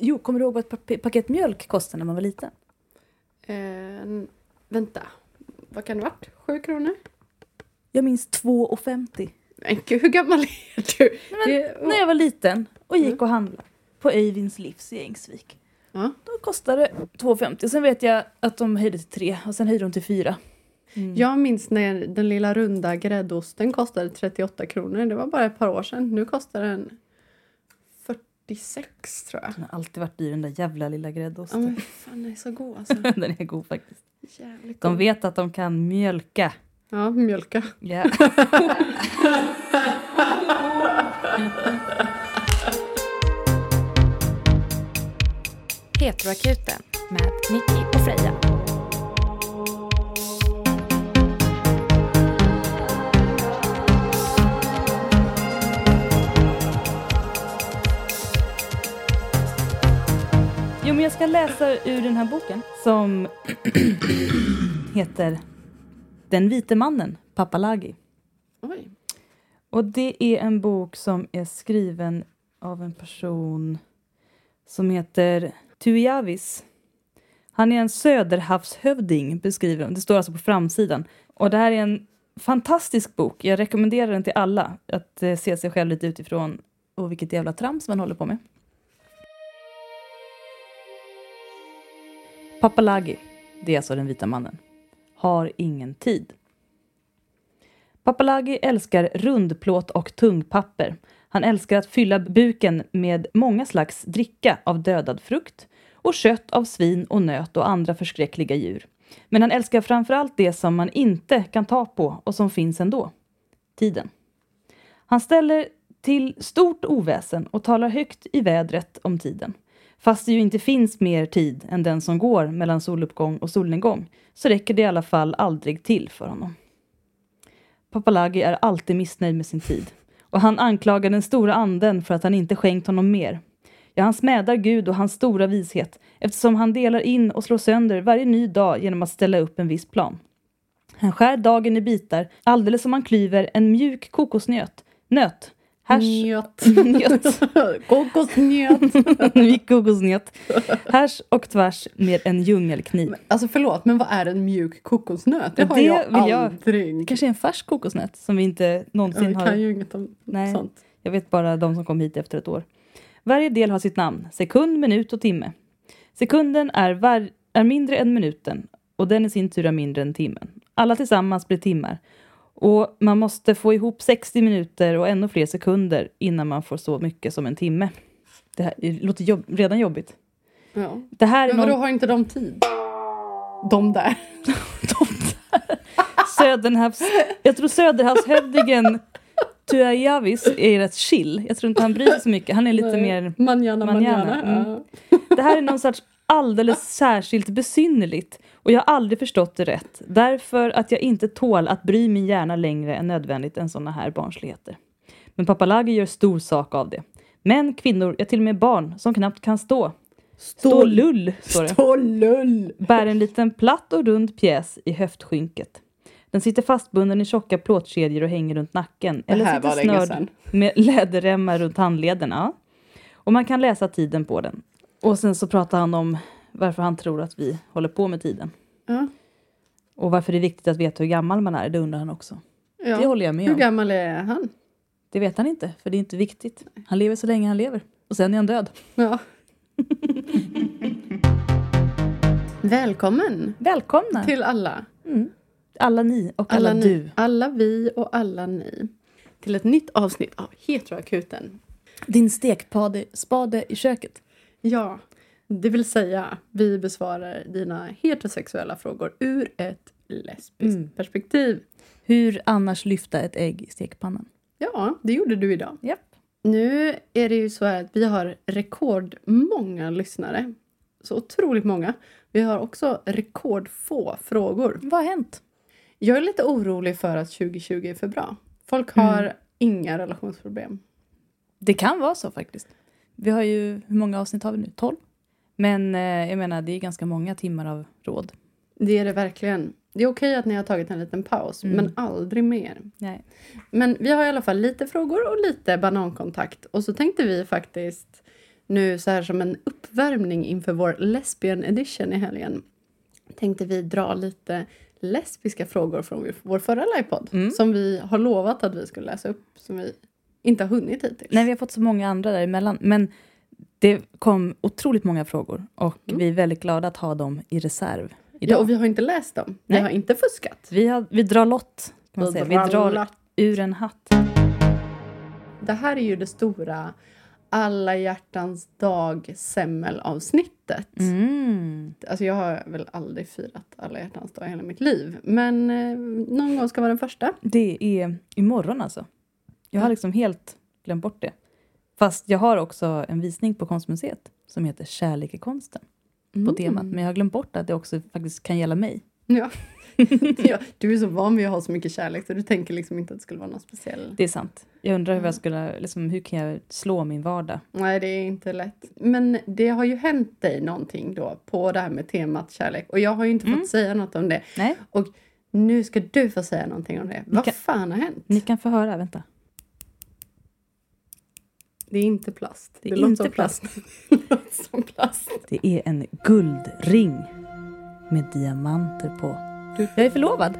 Jo, kommer du ihåg vad ett pa- paket mjölk kostade när man var liten? Eh, vänta, vad kan det ha varit? Sju kronor? Jag minns 2,50. Men gud, hur gammal är du? Men, Det- när jag var liten och gick Mm. och handlade på Eivinds livs i Ängsvik. Ja. Då kostade det 2,50. Sen vet jag att de höjde till 3 och sen höjde de till 4. Mm. Jag minns när den lilla runda gräddosten kostade 38 kronor. Det var bara ett par år sedan. Nu kostar den 46 tror jag. Den har alltid varit dyr den där jävla lilla Ja, gräddosten. men fan, den är så god alltså. den är god faktiskt. Jävligt De god. vet att de kan mjölka. Ja, mjölka. Ja. Heteroakuten med Nicky och Freja. Jo, men jag ska läsa ur den här boken som heter Den vite mannen, Papalagi. Oj. Och det är en bok som är skriven av en person som heter Tuiavis. Han är en söderhavshövding, beskriver de. Det står alltså på framsidan. Och det här är en fantastisk bok. Jag rekommenderar den till alla. Att eh, se sig själv lite utifrån och vilket jävla trams man håller på med. Papalagi, det är alltså den vita mannen, har ingen tid. Papalagi älskar rundplåt och tungpapper. Han älskar att fylla buken med många slags dricka av dödad frukt och kött av svin och nöt och andra förskräckliga djur. Men han älskar framför allt det som man inte kan ta på och som finns ändå. Tiden. Han ställer till stort oväsen och talar högt i vädret om tiden. Fast det ju inte finns mer tid än den som går mellan soluppgång och solnedgång så räcker det i alla fall aldrig till för honom. Papalagi är alltid missnöjd med sin tid och han anklagar den stora anden för att han inte skänkt honom mer. Ja, han smädar Gud och hans stora vishet eftersom han delar in och slår sönder varje ny dag genom att ställa upp en viss plan. Han skär dagen i bitar alldeles som han klyver en mjuk kokosnöt. Nöt. Härs... Njöt. Njöt. Kokosnjöt. Mjuk kokosnöt. Härs och tvärs med en djungelkniv. Men, Alltså förlåt, men vad är en mjuk kokosnöt? Det har det jag jag- aldrig. Det kanske en färsk kokosnöt som vi inte någonsin vi har... kan ju inget om Nej. sånt. Jag vet bara de som kom hit efter ett år. Varje del har sitt namn, sekund, minut och timme. Sekunden är, var, är mindre än minuten och den i sin tur är mindre än timmen. Alla tillsammans blir timmar. Och man måste få ihop 60 minuter och ännu fler sekunder innan man får så mycket som en timme. Det här låter jobb, redan jobbigt. Ja. Det här är Men vadå, någon, har inte de tid? De där. Söderhavs, jag tror Söderhavshövdingen Tuajavis är rätt chill. Jag tror inte han bryr sig så mycket. Han är lite Nej. mer Manjana, Manjana, manjana. mm. Det här är någon sorts alldeles särskilt besynnerligt och jag har aldrig förstått det rätt. Därför att jag inte tål att bry min hjärna längre än nödvändigt än såna här barnsligheter. Men Papalagi gör stor sak av det. Män, kvinnor, ja till och med barn som knappt kan stå. Stå lull, står det. Stå lull. Bär en liten platt och rund pjäs i höftskynket. Den sitter fastbunden i tjocka plåtkedjor och hänger runt nacken. Eller sitter snörd med läderremmar runt handlederna. Och man kan läsa tiden på den. Och sen så pratar han om varför han tror att vi håller på med tiden. Ja. Och varför det är viktigt att veta hur gammal man är, det undrar han också. Det Ja. håller jag med Hur om. gammal är han? Det vet han inte, för det är inte viktigt. Han lever så länge han lever. Och sen är han död. Ja. Välkommen Välkomna! till alla. Mm. Alla ni och alla, ni, du. alla vi och alla ni. Till ett nytt avsnitt av Heteroakuten. Din stekspade spade i köket. Ja, det vill säga vi besvarar dina heterosexuella frågor ur ett lesbiskt Mm. perspektiv. Hur annars lyfta ett ägg i stekpannan? Ja, det gjorde du idag. Japp. Nu är det ju så här att vi har rekordmånga lyssnare. Så otroligt många. Vi har också rekordfå frågor. Vad har hänt? Jag är lite orolig för att 2020 är för bra. Folk Mm. har inga relationsproblem. Det kan vara så faktiskt. Vi har ju, hur många avsnitt har vi nu? 12? Men eh, jag menar, det är ganska många timmar av råd. Det är det verkligen. Det är okej att ni har tagit en liten paus, Mm. men aldrig mer. Nej. Men vi har i alla fall lite frågor och lite banankontakt. Och så tänkte vi faktiskt nu så här som en upp, uppvärmning inför vår lesbian edition i helgen tänkte vi dra lite lesbiska frågor från vår förra livepodd Mm. som vi har lovat att vi skulle läsa upp som vi inte har hunnit hittills. Nej, vi har fått så många andra däremellan. Men det kom otroligt många frågor och Mm. vi är väldigt glada att ha dem i reserv idag. Ja, och vi har inte läst dem. Vi Nej. har inte fuskat. vi, har, vi drar lott, kan man säga. Vi drar ur en hatt. Det här är ju det stora alla hjärtans dag semmelavsnittet. Mm. Alltså jag har väl aldrig firat alla hjärtans dag i hela mitt liv. Men eh, någon gång ska vara den första. Det är imorgon alltså. Jag har Ja. liksom helt glömt bort det. Fast jag har också en visning på Konstmuseet som heter Kärlek i konsten på Mm. temat. Men jag har glömt bort att det också faktiskt kan gälla mig. Ja. ja. Du är så van vid att ha så mycket kärlek så du tänker liksom inte att det skulle vara någon speciell. Det är sant. Jag undrar hur Mm. jag skulle, liksom, hur kan jag slå min vardag? Nej, det är inte lätt. Men det har ju hänt dig någonting då på det här med temat kärlek. Och jag har ju inte Mm. fått säga något om det. Nej, Nu ska du få säga någonting om det. Vad kan- fan har hänt? ni kan få höra. Vänta. Det är inte plast. Det är låter inte som plast. det låter som plast. Det är en guldring med diamanter på. Jag är förlovad.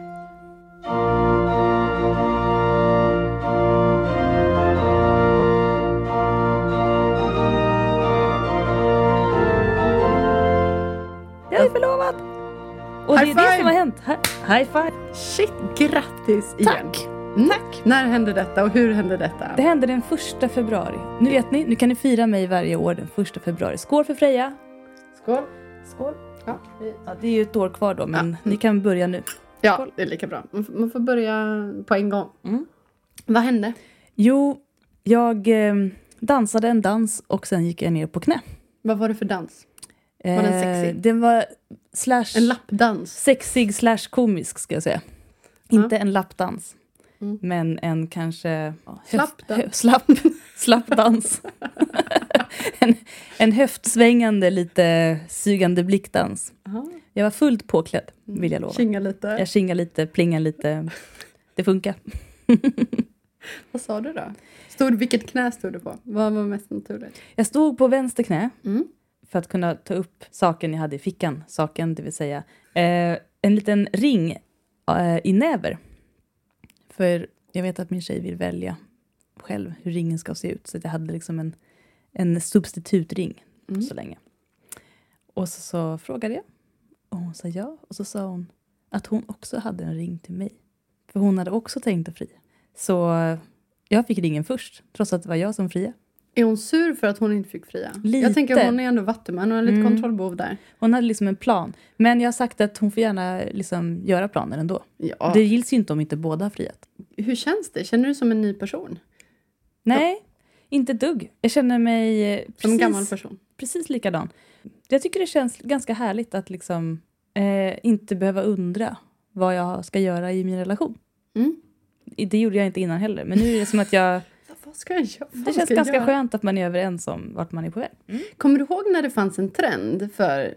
Jag är förlovad! Och det är det som har hänt. Hi- High five! Shit, grattis igen. Tack! Mm. När hände detta och hur hände detta? Det hände den första februari. Nu vet ni, nu kan ni fira mig varje år den första februari. Skål för Freja! Skål. Skål! Ja, Ja, det är ju ett år kvar då, men Ja. ni kan börja nu. ja, det är lika bra. Man får, börja på en gång. Mm. Vad hände? Jo, jag eh, dansade en dans och sen gick jag ner på knä. Vad var det för dans? Eh, Var den sexig? Den var slash En lappdans? sexig slash komisk ska jag säga. Ja. Inte en lappdans. Mm. Men en kanske... ja, höft- Slapp hö- slapp, slapp dans. en, en höftsvängande, lite sugande blickdans. Aha. Jag var fullt påklädd, vill jag lova. Kinga lite. Jag kingar lite, plingar lite. Det funkar. Vad sa du då? Stod, vilket knä stod du på? Vad var mest naturligt? Jag stod på vänster knä Mm. för att kunna ta upp saken jag hade i fickan. Saken, det vill säga eh, en liten ring eh, i näver. För jag vet att min tjej vill välja själv hur ringen ska se ut. Så jag hade liksom en, en substitutring Mm. så länge. Och så, så frågade jag. Och hon sa ja. Och så sa hon att hon också hade en ring till mig. För hon hade också tänkt att fria. Så jag fick ringen först, trots att det var jag som friade. Är hon sur för att hon inte fick fria? Lite. Jag tänker hon är ändå vattuman och har lite Mm. där. Hon hade liksom en plan. Men jag har sagt att hon får gärna liksom göra planen ändå. Ja. Det gills ju inte om inte båda har friat. Hur känns det? Känner du som en ny person? Nej, inte ett dugg. Jag känner mig eh, Som en precis, gammal person? precis likadan. Jag tycker det känns ganska härligt att liksom eh, inte behöva undra vad jag ska göra i min relation. Mm. Det gjorde jag inte innan heller. Men nu är det som att jag... Vad ska jag göra? Det känns ganska göra? skönt att man är överens om vart man är på väg. Kommer du ihåg när det fanns en trend för,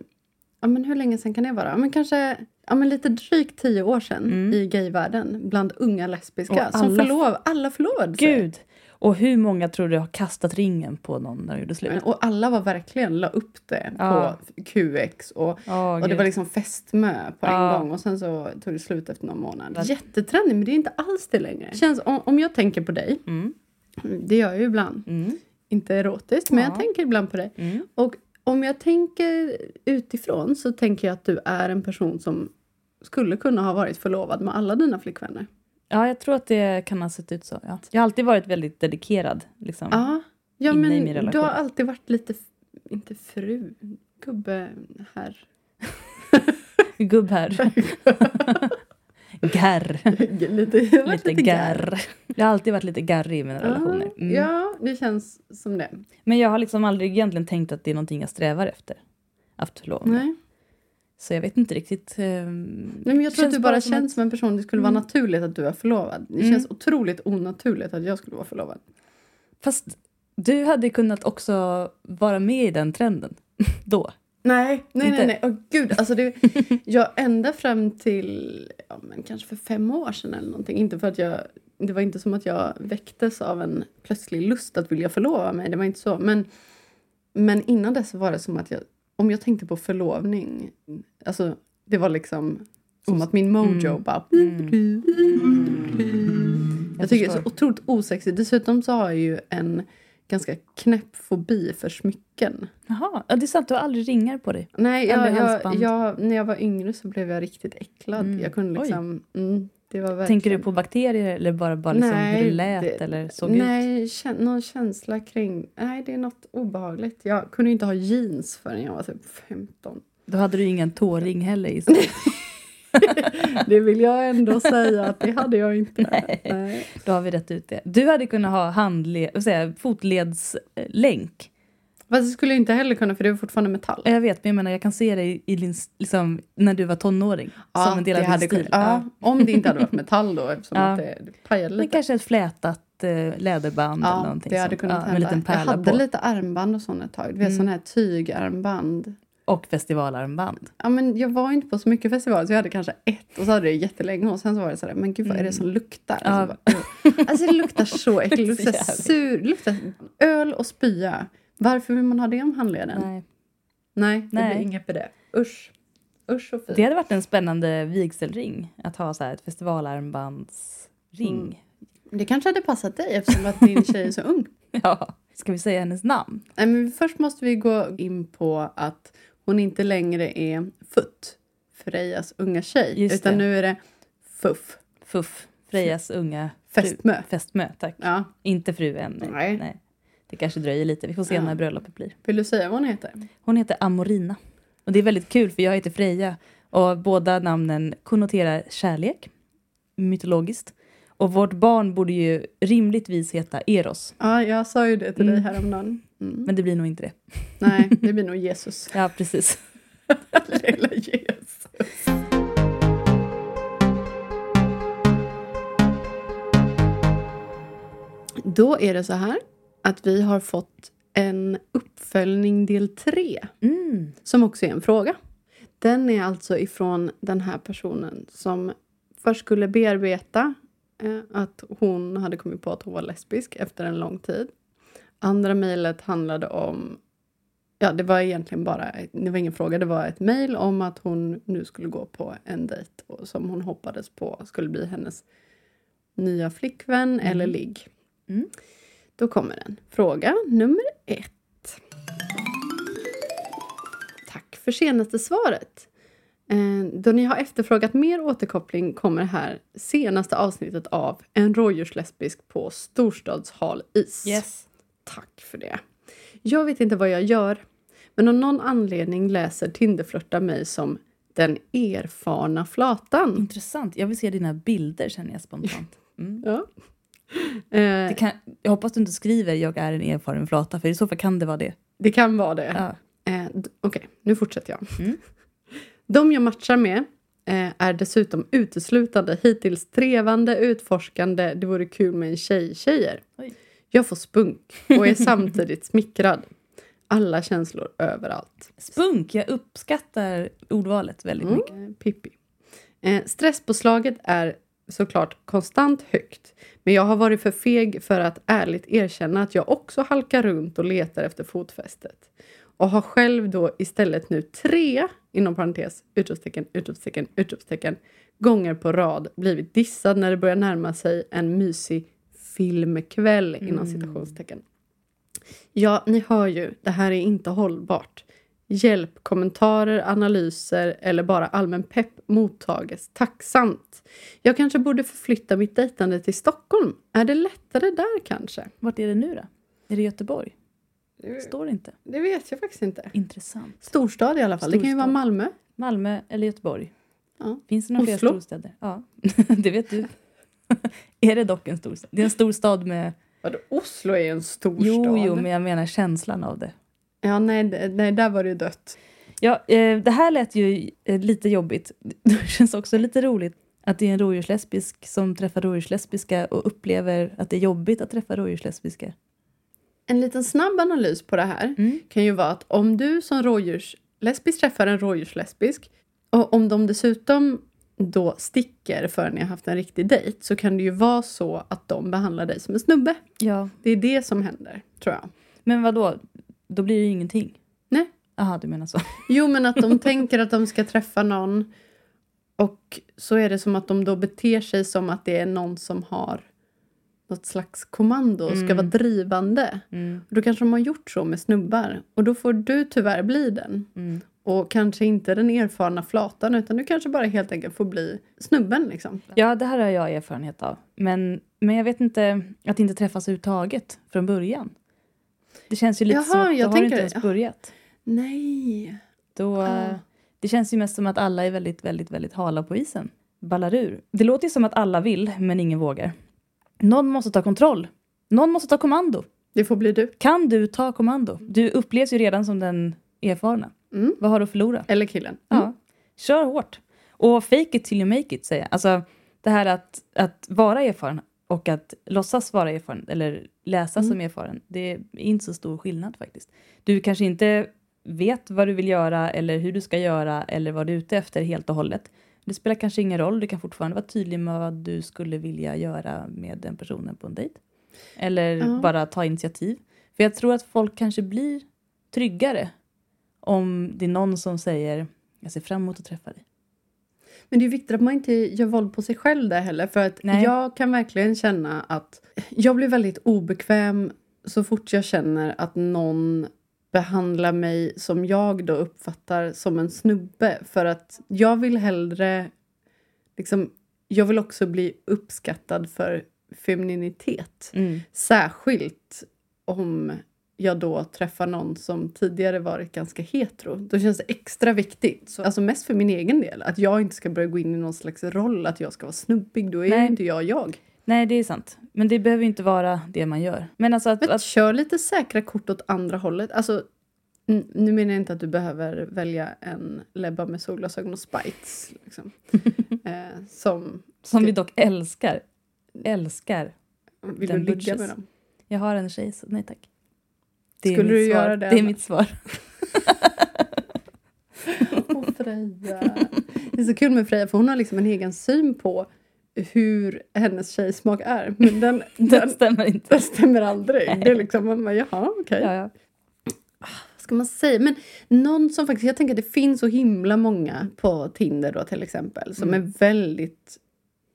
ja men hur länge sedan kan det vara? Ja, men kanske ja, men lite drygt tio år sedan Mm. i gayvärlden bland unga lesbiska Och som alla- förlov, alla förlovade sig. Gud! Och hur många tror du har kastat ringen på någon när de gjorde slut? Men, och alla var verkligen la upp det Ja. på QX och, Åh, och det gud. var liksom fästmö på en Ja. gång och sen så tog det slut efter någon månad. Jättetrendigt men det är inte alls det längre. Känns, om, om jag tänker på dig, Mm, det gör jag ju ibland, mm, inte erotiskt men Ja. jag tänker ibland på dig. mm. Och om jag tänker utifrån så tänker jag att du är en person som skulle kunna ha varit förlovad med alla dina flickvänner. Ja, jag tror att det kan ha sett ut så. Ja. Jag har alltid varit väldigt dedikerad. Liksom. Ja, ja men du har alltid varit lite, inte fru, gubbe här. Gubb här. Garr. lite, varit Lite garr. Jag har alltid varit lite garrig i mina relationer. Ja, Mm. Ja, det känns som det. Men jag har liksom aldrig egentligen tänkt att det är någonting jag strävar efter. Mig. Nej. Så jag vet inte riktigt. ehm, Nej, men jag tror att du bara som känns som en person, det skulle vara Mm. naturligt att du är förlovad. Det Mm. känns otroligt onaturligt att jag skulle vara förlovad. Fast du hade kunnat också vara med i den trenden. Då. Nej, nej, Inte? nej. nej. Åh, gud, alltså det, jag ända fram till ja, men kanske för fem år sedan eller någonting. Inte för att jag, det var inte som att jag väcktes av en plötslig lust att vilja förlova mig. Det var inte så. Men Men innan dess var det som att jag, om jag tänkte på förlovning, alltså det var liksom som att min mojo Mm. bara... Mm. Jag tycker det är så otroligt osexigt. Dessutom så har jag ju en ganska knäpp fobi för smycken. Jaha, ja, det är sant. Du har aldrig ringar på dig. Nej, jag, jag, jag, när jag var yngre så blev jag riktigt äcklad. Mm. Jag kunde liksom... Mm, det var verkligen... Tänker du på bakterier eller bara, bara liksom hur det lät det- eller såg ut? Nej, någon känsla kring... Nej, det är något obehagligt. Jag kunde inte ha jeans förrän jag var typ 15. Då hade du ingen tåring heller i. Det vill jag ändå säga att det hade jag inte. Nej. Nej. Då har vi rätt ut det. Du hade kunnat ha handle- vad säger, jag, fotledslänk. Fast det skulle jag inte heller kunna för det är fortfarande metall. Jag vet, men jag menar jag kan se dig i din, liksom, när du var tonåring. som en del det av din stil. ja, Om det inte hade varit metall då eftersom Ja. att det, det pajade Men lite. kanske ett flätat eh, läderband eller Ja, någonting det hade sånt. kunnat ja, hända. Med en liten jag pärla hade på. lite armband och sånt ett tag. Du vet Mm. sån här tygarmband. Och festivalarmband. Ja, men jag var inte på så mycket festivaler så jag hade kanske ett och så hade det jättelänge och sen så var det sådär, men gud vad är det som luktar? Ja. Alltså, bara, alltså det luktar så äckligt, det luktar Så sur, luktar öl och spya. Varför vill man ha det om handleden? Nej, Nej. det Nej. blir inget för det. Usch. Usch och fy. Det hade varit en spännande vigselring. Att ha så här ett festivalarmbandsring. Mm. Det kanske hade passat dig eftersom att din tjej är så ung. Ja. Ska vi säga hennes namn? Nej, men först måste vi gå in på att hon inte längre är Futt, Frejas unga tjej. Just utan det. nu är det Fuff, Fuff. Frejas unga fru. fästmö. Fästmö, tack. Ja. Inte fru än. Nej. Nej. Det kanske dröjer lite. Vi får se Ja. när bröllopet blir. Vill du säga vad hon heter? Hon heter Amorina. Och det är väldigt kul för jag heter Freja. Och båda namnen konnoterar kärlek. Mytologiskt. Och vårt barn borde ju rimligtvis heta Eros. Ja, jag sa ju det till dig Mm. häromdagen. Mm. Men det blir nog inte det. Nej, det blir nog Jesus. Ja, precis. Lilla Jesus. Då är det så här att vi har fått en uppföljning del 3 Mm. som också är en fråga. Den är alltså ifrån den här personen som först skulle bearbeta eh, att hon hade kommit på att hon var lesbisk efter en lång tid. Andra mejlet handlade om Ja, det var egentligen bara, det var ingen fråga, det var ett mejl om att hon nu skulle gå på en dejt och som hon hoppades på skulle bli hennes nya flickvän eller ligg. Mm. Då kommer den. Fråga nummer ett. Tack för senaste svaret. Eh, Då ni har efterfrågat mer återkoppling kommer här senaste avsnittet av En rådjurslesbisk på storstadshal is. Yes. Tack för det. Jag vet inte vad jag gör, men av någon anledning läser Tinderflörtar mig som den erfarna flatan. Intressant. Jag vill se dina bilder känner jag spontant. Mm. Ja. Eh, kan, jag hoppas du inte skriver jag är en erfaren flata för i så fall kan det vara det. det kan vara det. Ja. Eh, Okej, nu fortsätter jag. Mm. De jag matchar med eh, är dessutom uteslutande hittills trevande, utforskande, det vore kul med en tjej-tjejer. Oj. Jag får spunk och är samtidigt smickrad. Alla känslor överallt. Spunk, jag uppskattar ordvalet väldigt Mm. mycket. Eh, Pippi. Eh, stresspåslaget är såklart konstant högt. Men jag har varit för feg för att ärligt erkänna att jag också halkar runt och letar efter fotfästet. Och har själv då istället nu tre, inom parentes, utropstecken, utropstecken, utropstecken, gånger på rad blivit dissad när det börjar närma sig en mysig filmkväll, inom citationstecken. Ja, ni hör ju, det här är inte hållbart. Hjälp, kommentarer, analyser eller bara allmän pepp mottages tacksamt. Jag kanske borde förflytta mitt dejtande till Stockholm. Är det lättare där kanske? Vart är det nu då? Är det Göteborg? Står det inte. Det vet jag faktiskt inte. Intressant. Storstad i alla fall. Det kan ju vara Storstad. Malmö. Malmö eller Göteborg? Ja. Finns det några fler storstäder? Ja, det vet du. är det dock en stor stad? Det är en stor stad med... Vadå, Oslo är en storstad. Jo, jo, men jag menar känslan av det. Ja, nej, nej, där var det dött. Ja, eh, det här lät ju eh, lite jobbigt. Det känns också lite roligt att det är en rådjurslesbisk som träffar rådjurslesbiska och upplever att det är jobbigt att träffa rådjurslesbiska. En liten snabb analys på det här Mm. kan ju vara att om du som rådjurslesbisk träffar en rådjurslesbisk och om de dessutom då sticker för ni har haft en riktig dejt så kan det ju vara så att de behandlar dig som en snubbe. Ja, Det är det som händer, tror jag. men vad då? då blir det ju ingenting. Nej. Jaha, du menar så. Jo, men att de tänker att de ska träffa någon och så är det som att de då beter sig som att det är någon som har något slags kommando och ska Mm. vara drivande. Mm. Då kanske de har gjort så med snubbar. Och då får du tyvärr bli den. Mm. Och kanske inte den erfarna flatan utan du kanske bara helt enkelt får bli snubben liksom. Ja, det här har jag erfarenhet av. Men, men jag vet inte, att inte träffas överhuvudtaget från början. Det känns ju lite Jaha, som att då har du inte ens Ja. börjat. Nej. Då, Ah. Det känns ju mest som att alla är väldigt, väldigt, väldigt hala på isen. Ballar ur. Det låter ju som att alla vill, men ingen vågar. Någon måste ta kontroll. Någon måste ta kommando. Det får bli du. Kan du ta kommando? Du upplevs ju redan som den erfarna. Mm. Vad har du att förlora? Eller killen. Ja. Kör hårt. Och fake it till you make it, säger jag. Alltså, det här att, att vara erfaren och att låtsas vara erfaren, eller läsa Mm. som erfaren, det är inte så stor skillnad faktiskt. Du kanske inte vet vad du vill göra, eller hur du ska göra, eller vad du är ute efter helt och hållet. Det spelar kanske ingen roll, du kan fortfarande vara tydlig med vad du skulle vilja göra med den personen på en dejt. Eller Ja. bara ta initiativ. För jag tror att folk kanske blir tryggare om det är någon som säger jag ser fram emot att träffa dig. Men det är viktigt att man inte gör våld på sig själv där heller. För att Nej. jag kan verkligen känna att jag blir väldigt obekväm så fort jag känner att någon behandlar mig som jag då uppfattar som en snubbe. För att jag vill hellre... Liksom, jag vill också bli uppskattad för femininitet. Mm. Särskilt om jag då träffar någon som tidigare varit ganska hetero. Då känns det extra viktigt. Så, alltså mest för min egen del. Att jag inte ska börja gå in i någon slags roll att jag ska vara snubbig. Då är Nej. inte jag jag. Nej, det är sant. Men det behöver inte vara det man gör. Men alltså att... Men att kör lite säkra kort åt andra hållet. Alltså, nu menar jag inte att du behöver välja en lebba med solglasögon och spikes. Liksom. eh, som som vi dock älskar. Älskar. vill Den du ligga butches. med dem. Jag har en tjej, så nej tack. Det är Skulle du svar. göra det, Det är mitt svar. Åh, Freja. Det är så kul med Freja för hon har liksom en egen syn på hur hennes tjejsmak är. Men den, den, stämmer inte. den stämmer aldrig. Det är liksom, man bara, jaha okej. Ja, ja. Vad ska man säga? Men någon som faktiskt, jag tänker att det finns så himla många på Tinder då till exempel som Mm. är väldigt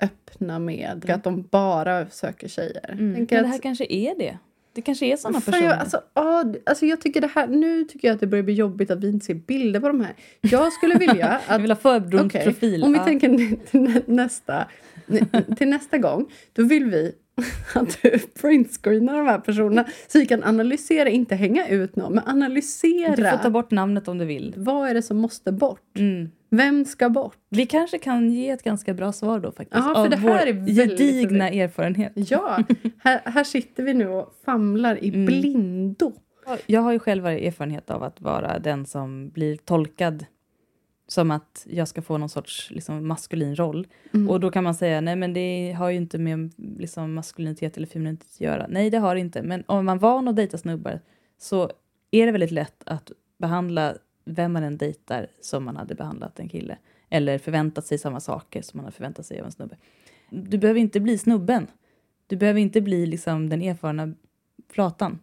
öppna med att de bara söker tjejer. Mm. Men det att- här kanske är det. Det kanske är Fan, personer. jag, alltså, d- alltså jag tycker det här, nu tycker jag att det börjar bli jobbigt att vi inte ser bilder på de här. Jag skulle vilja jag att vill ha förbront Okej, profil. Om vi ja. tänker till nä- nästa, nä- till nästa gång, då vill vi att du printscreenar de här personerna så vi kan analysera, inte hänga ut någon, men Du får ta analysera. bort namnet om du vill. Vad är det som måste bort? Mm. Vem ska bort? Vi kanske kan ge ett ganska bra svar då faktiskt. Ja, för av det här är väldigt gedigna erfarenhet. Ja, här, här sitter vi nu och famlar i Mm. blindo. Jag har ju själv erfarenhet av att vara den som blir tolkad som att jag ska få någon sorts liksom, maskulin roll. Mm. Och då kan man säga, nej men det har ju inte med liksom, maskulinitet eller femininitet att göra. Nej, det har det inte. Men om man är van att dejta snubbar så är det väldigt lätt att behandla vem man än dejtar som man hade behandlat en kille. Eller förväntat sig samma saker som man hade förväntat sig av en snubbe. Du behöver inte bli snubben. Du behöver inte bli liksom den erfarna flatan.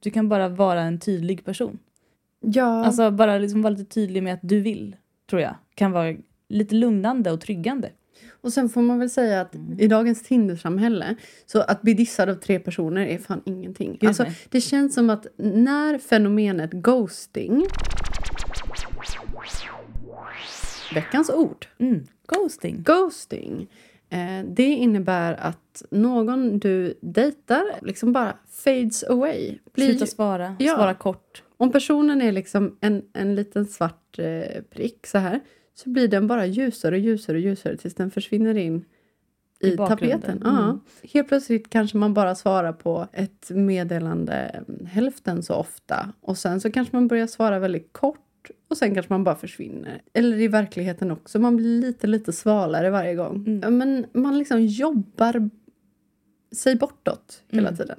Du kan bara vara en tydlig person. Ja, Alltså bara liksom vara lite tydlig med att du vill, tror jag. Kan vara lite lugnande och tryggande. och sen får man väl säga att Mm. i dagens Tindersamhälle så att bli dissad av tre personer är fan ingenting. Gud, alltså, nej. det känns som att när fenomenet ghosting veckans ord. Mm. Ghosting. Ghosting. Eh, det innebär att någon du dejtar liksom bara fades away. Blir, Sluta svara, Ja. svara kort. om personen är liksom en, en liten svart eh, prick så här så blir den bara ljusare och ljusare och ljusare tills den försvinner in i, I tapeten. Mm. Ja. Helt plötsligt kanske man bara svarar på ett meddelande mm, hälften så ofta och sen så kanske man börjar svara väldigt kort och sen kanske man bara försvinner. Eller i verkligheten också, man blir lite lite svalare varje gång. Mm. Men man liksom jobbar sig bortåt hela Mm. tiden.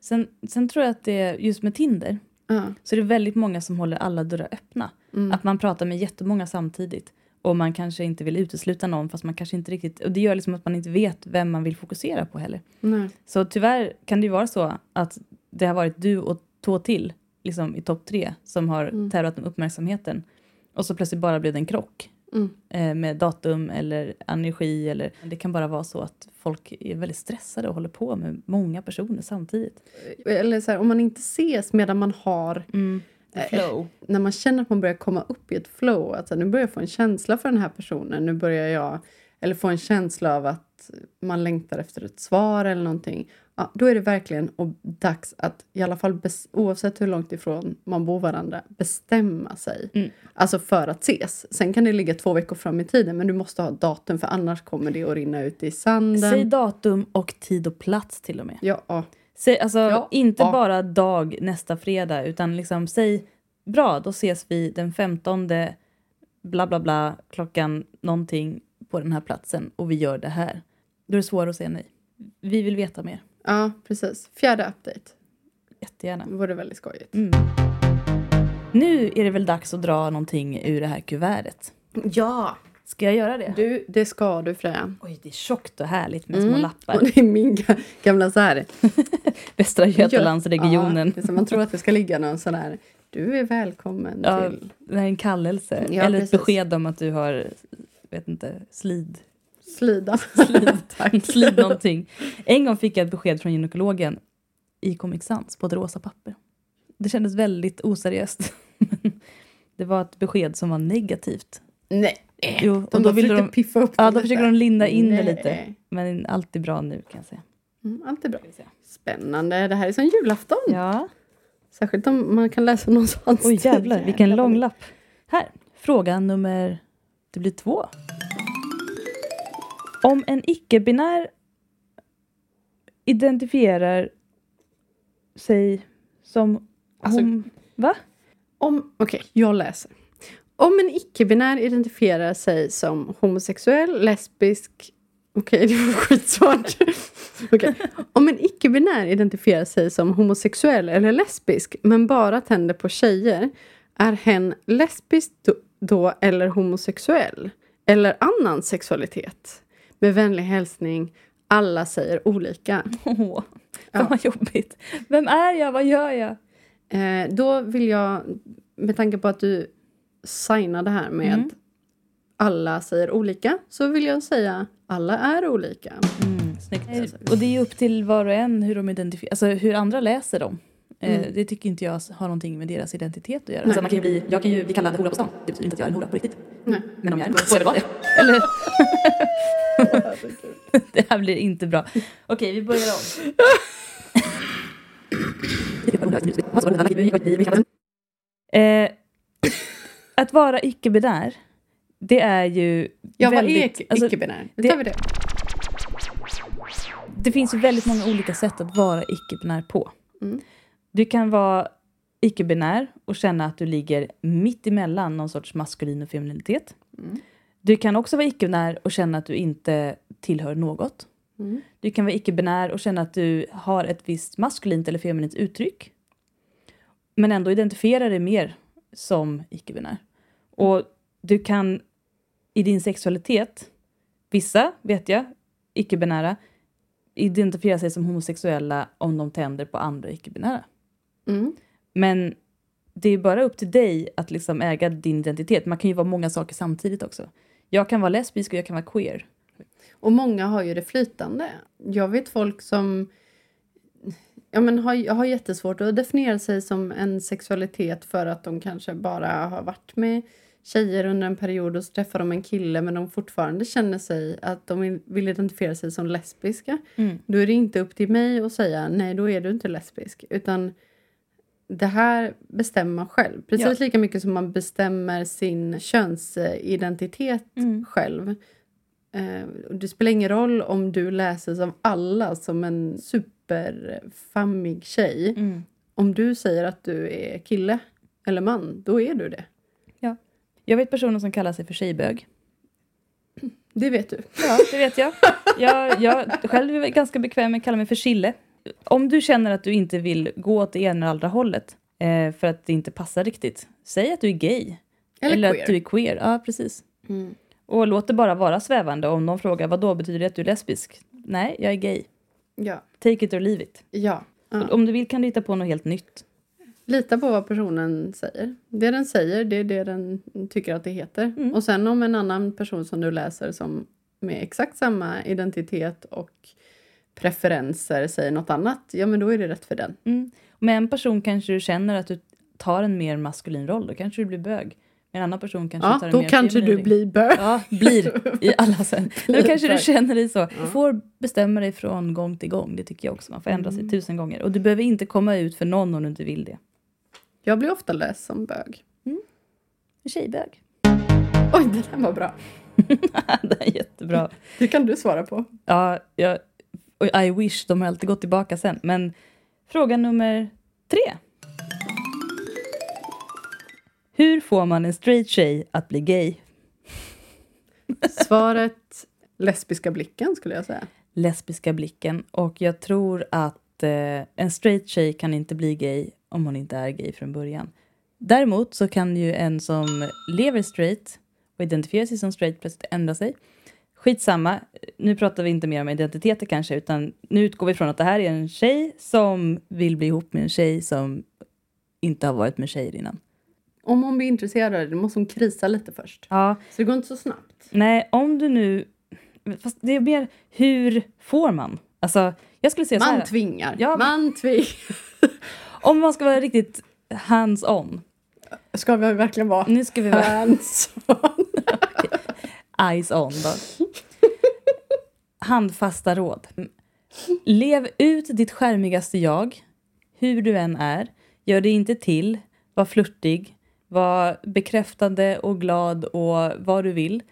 Sen, sen tror jag att det just med Tinder Ja. så är det väldigt många som håller alla dörrar öppna. Mm. Att man pratar med jättemånga samtidigt. Och man kanske inte vill utesluta någon fast man kanske inte riktigt... Och det gör liksom att man inte vet vem man vill fokusera på heller. Nej. Så tyvärr kan det ju vara så att det har varit du och två till liksom, i topp tre som har Mm. tävlat om uppmärksamheten. Och så plötsligt bara blev det en krock Mm. eh, med datum eller energi. Eller, det kan bara vara så att folk är väldigt stressade och håller på med många personer samtidigt. Eller så här, om man inte ses medan man har The Eh, flow. när man känner att man börjar komma upp i ett flow, att så nu börjar jag få en känsla för den här personen, nu börjar jag, eller få en känsla av att man längtar efter ett svar eller någonting, ja, då är det verkligen och dags att i alla fall, oavsett hur långt ifrån man bor varandra, bestämma sig. Mm. Alltså för att ses. Sen kan det ligga två veckor fram i tiden, men du måste ha datum för annars kommer det att rinna ut i sanden. Säg datum och tid och plats till och med. ja, Säg, alltså, Ja. inte Ja. bara dag nästa fredag, utan liksom säg bra, då ses vi den 15 bla bla bla klockan någonting på den här platsen och vi gör det här. Då är det svårare att säga nej. Vi vill veta mer. Ja, precis. Fjärde update. Jättegärna. Det vore väldigt skojigt. Mm. Nu är det väl dags att dra någonting ur det här kuvertet. Ja! Ska jag göra det? Du, det ska du Freja. Oj, det är tjockt och härligt med små Mm. lappar. Och det är min ga- gamla så här. Västra Götalandsregionen. Ja, man tror att det ska ligga någon sån här. Du är välkommen Ja, till. Det är en kallelse. Ja, Eller precis. ett besked om att du har, vet inte, slid. Slida. Tack. slid någonting. En gång fick jag ett besked från gynekologen i Comic Sans på ett rosa papper. Det kändes väldigt oseriöst. det var ett besked som var negativt. Nej. Jo, De och då ville de, piffa upp ja, det då försöker de linda in det Nej. lite. Men allt är bra nu kan jag säga. Mm, allt är bra. Spännande. Det här är som julafton. Ja. Särskilt om man kan läsa någonstans. Oj jävlar, vilken lång lapp. Här, fråga nummer... Det blir två. Om en icke-binär identifierar sig som... Alltså- hom- va? Om, okej, jag läser. Om en icke-binär identifierar sig som homosexuell, lesbisk... Okej, det var skitsvårt. Okej. Om en icke-binär identifierar sig som homosexuell eller lesbisk men bara tänder på tjejer är hen lesbisk då, då eller homosexuell? Eller annan sexualitet? Med vänlig hälsning, alla säger olika. Åh, Ja. fan vad jobbigt. Vem är jag? Vad gör jag? Eh, då vill jag, med tanke på att du signade här med Mm. alla säger olika, så vill jag säga alla är olika. Mm, snyggt. Och det är upp till var och en hur de identifierar, alltså hur andra läser dem. Eh, Mm. Det tycker inte jag har någonting med deras identitet att göra. Alltså man kan ju bli, jag kan ju bli kallad hora på stan. Det betyder inte att jag är en hora på riktigt. Nej. Men om jag är en hora så är det bara det. Eller? det här blir inte bra. Okej, vi börjar om. Eh, att vara icke-binär, det är ju Ja, vad är alltså, icke-binär? Nu det- tar vi det. det finns ju väldigt många olika sätt att vara icke-binär på. Mm. Du kan vara icke-binär och känna att du ligger mitt emellan någon sorts maskulin och femininitet. Mm. Du kan också vara icke-binär och känna att du inte tillhör något. Mm. Du kan vara icke-binär och känna att du har ett visst maskulint eller feminint uttryck. Men ändå identifiera dig mer som icke-binär. Och du kan i din sexualitet, vissa vet jag, icke-binära, identifiera sig som homosexuella om de tänder på andra icke-binära. Mm. Men det är bara upp till dig att liksom äga din identitet. Man kan ju vara många saker samtidigt också. Jag kan vara lesbisk och jag kan vara queer. Och många har ju det flytande. Jag vet folk som ja, men har, har jättesvårt att definiera sig som en sexualitet för att de kanske bara har varit med tjejer under en period och så träffar de en kille men de fortfarande känner sig att de vill- identifiera sig som lesbiska. Mm. Då är det inte upp till mig att säga nej, då är du inte lesbisk. Utan det här bestämmer man själv. Precis lika mycket som man bestämmer sin könsidentitet Mm. själv. Eh, det spelar ingen roll om du läses av alla som en superfammig tjej. Mm. Om du säger att du är kille eller man, då är du det. Jag vet personer som kallar sig för tjejbög. Det vet du. Ja, det vet jag. Jag, jag själv är ganska bekväm med att kalla mig för chille. Om du känner att du inte vill gå åt det ena eller andra hållet eh, för att det inte passar riktigt, säg att du är gay. Eller, att queer. du är queer. Ja, precis. Mm. Och låt det bara vara svävande. Om någon frågar vad då betyder det att du är lesbisk? Nej, jag är gay. Ja. Take it or leave it. Ja. ja. Om du vill kan du hitta på något helt nytt. Lita på vad personen säger. Det den säger, det är det den tycker att det heter. Mm. Och sen om en annan person som du läser som med exakt samma identitet och preferenser säger något annat, ja men då är det rätt för den. Mm. Med en person kanske du känner att du tar en mer maskulin roll, då kanske du blir bög. Med en annan person kanske du tar Ja, en då mer kanske feminin du riktning. blir bög. Ja, blir i alla sen. Då kanske du känner dig så. Du får bestämma dig från gång till gång. Det tycker jag också. Man får ändra Mm. sig tusen gånger. Och du behöver inte komma ut för någon om du inte vill det. Jag blir ofta läst som bög. En tjejbög. Oj, det där var bra. det är jättebra. Det kan du svara på. Ja, jag, och I wish, de har alltid gått tillbaka sen. Men fråga nummer tre. Hur får man en straight tjej att bli gay? Svaret lesbiska blicken skulle jag säga. Lesbiska blicken. Och jag tror att eh, en straight tjej kan inte bli gay om hon inte är gay från början. Däremot så kan ju en som lever straight och identifierar sig som straight plötsligt ändra sig. Skitsamma, nu pratar vi inte mer om identiteter kanske, utan nu utgår vi från att det här är en tjej som vill bli ihop med en tjej som inte har varit med tjejer innan. Om hon blir intresserad av det, måste hon krisa lite först. Ja, Så det går inte så snabbt. nej, om du nu... Fast det är mer, hur får man? Alltså, jag skulle säga så här. Man tvingar. Ja, Man tvingar. Om man ska vara riktigt hands-on. Ska vi verkligen vara Nu ska vi vara hands-on? eyes-on då. Handfasta råd. Lev ut ditt skärmigaste jag, hur du än är. Gör dig inte till. Var flörtig. Var bekräftande och glad och vad du vill.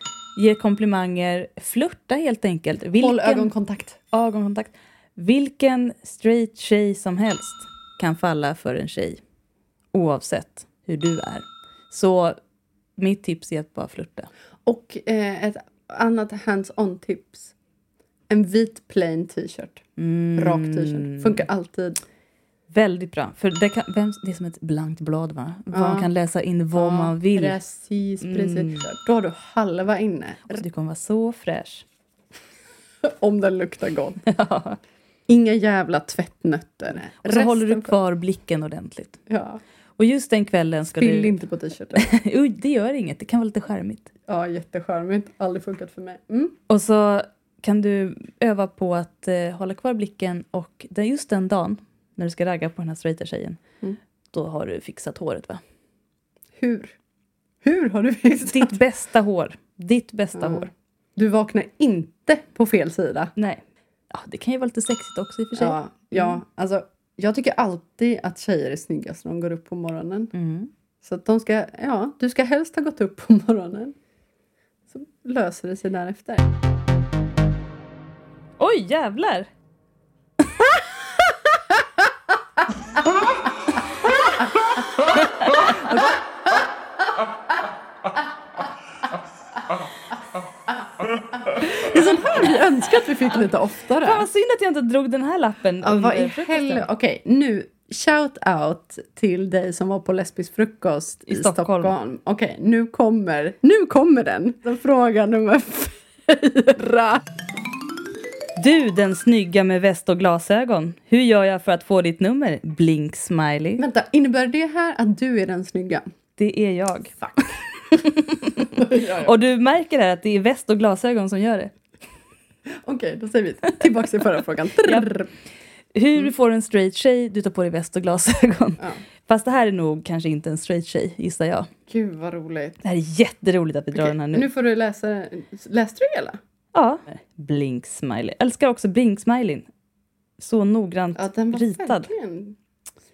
Ge komplimanger. Flörta helt enkelt. Vilken, Håll ögonkontakt. ögonkontakt. Vilken straight tjej som helst kan falla för en tjej. Oavsett hur du är. Så mitt tips är att bara flörta. Och eh, ett annat hands-on tips. En vit plain t-shirt. Mm. Rak t-shirt. Funkar alltid. Väldigt bra. För det, kan, vem, det är som ett blankt blad, va? Ja. Man kan läsa in vad man vill. Precis, precis. Mm. Då har du halva inne. Så du kommer vara så fräsch. Om den luktar gott. Inga jävla tvättnötter. Och så håller du Resten- kvar blicken ordentligt. Ja. Och just den kvällen ska Spill du... inte på t-shirten. Det gör inget. Det kan vara lite charmigt. Ja, jättecharmigt. Aldrig funkat för mig. Mm. Och så kan du öva på att eh, hålla kvar blicken och det, just den dagen när du ska ragga på den här straighta tjejen, Mm. då har du fixat håret, va? Hur? Hur har du fixat? Ditt bästa hår. Ditt bästa Ja. hår. Du vaknar inte på fel sida. Nej. Ja, det kan ju vara lite sexigt också i och för sig. Ja, ja alltså, jag tycker alltid att tjejer är snyggast när de går upp på morgonen. Mm. Så att de ska, ja, du ska helst ha gått upp på morgonen. Så löser det sig därefter. Oj, jävlar! Det är sånt här vi önskar att vi fick lite oftare. Fan vad synd att jag inte drog den här lappen Ja, vad i under helvete. Okej, nu shout out till dig som var på lesbisk frukost i, I Stockholm. Stockholm. Okej, nu kommer, nu kommer den. Fråga nummer fyra. Du, den snygga med väst och glasögon. Hur gör jag för att få ditt nummer? Blink smiley. Vänta, innebär det här att du är den snygga? Det är jag. Fuck. Och du märker här att det är väst och glasögon som gör det. Okej, då säger vi tillbaka till förra frågan. Trrr. Hur du får en straight tjej, du tar på dig väst och glasögon. Ja. Fast det här är nog kanske inte en straight tjej, gissar jag. Gud vad roligt. Det här är jätteroligt att vi drar den här nu. nu får du läsa. Läste du hela? Ja. Blink smiley. Älskar också blink smileyn. Så noggrant Ja, den var ritad. verkligen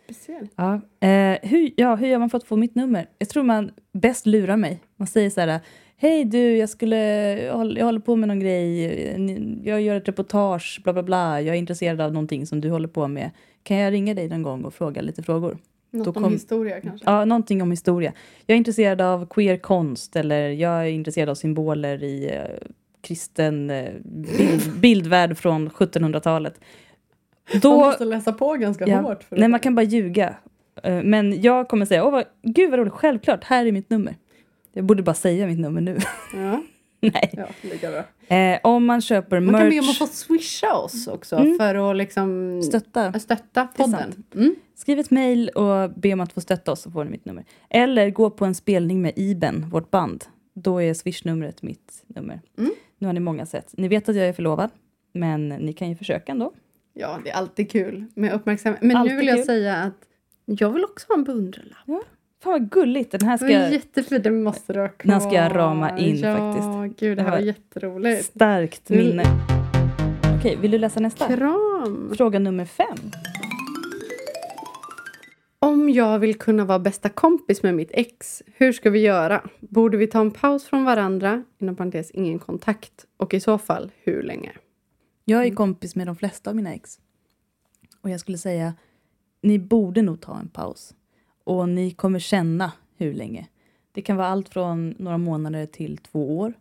speciell. Ja. Eh, hur, ja, hur gör man för att få mitt nummer? Jag tror man bäst lurar mig. Man säger så här, hej du, jag, skulle, jag, håller, på med någon grej, jag gör ett reportage, bla bla bla, jag är intresserad av någonting som du håller på med. Kan jag ringa dig någon gång och fråga lite frågor? Något Då om kom- historia kanske? Ja, någonting om historia. Jag är intresserad av queer konst eller jag är intresserad av symboler i eh, kristen eh, bild, bildvärld från 1700-talet. Man Då, måste läsa på ganska Ja. hårt. För nej, det. man kan bara ljuga. Eh, Men jag kommer säga, Åh, vad, gud vad roligt, självklart, här är mitt nummer. Jag borde bara säga mitt nummer nu. Ja. Nej. Ja, lika bra. Eh, om man köper Man kan be om merch, att få swisha oss också Mm. för att liksom stötta. stötta Det är podden. Mm. Skriv ett mejl och be om att få stötta oss så får ni mitt nummer. Eller gå på en spelning med Iben, vårt band. Då är swishnumret mitt nummer. Mm. Nu har ni många sätt. Ni vet att jag är förlovad, men ni kan ju försöka ändå. Ja, det är alltid kul med uppmärksamhet. Men Alltid nu vill jag kul. säga att jag vill också ha en beundrarlapp. Fan vad gulligt, den här ska var jag... jättefint, det måste du ha Den här ska jag kvar. rama in ja, faktiskt. gud det här var jätteroligt. Starkt minne. Okej, vill du läsa nästa? Kram! Fråga nummer fem. Om jag vill kunna vara bästa kompis med mitt ex, hur ska vi göra? Borde vi ta en paus från varandra? Inom parentes ingen kontakt. Och i så fall, hur länge? Jag är kompis med de flesta av mina ex. Och jag skulle säga, ni borde nog ta en paus. Och ni kommer känna hur länge. Det kan vara allt från några månader till två år.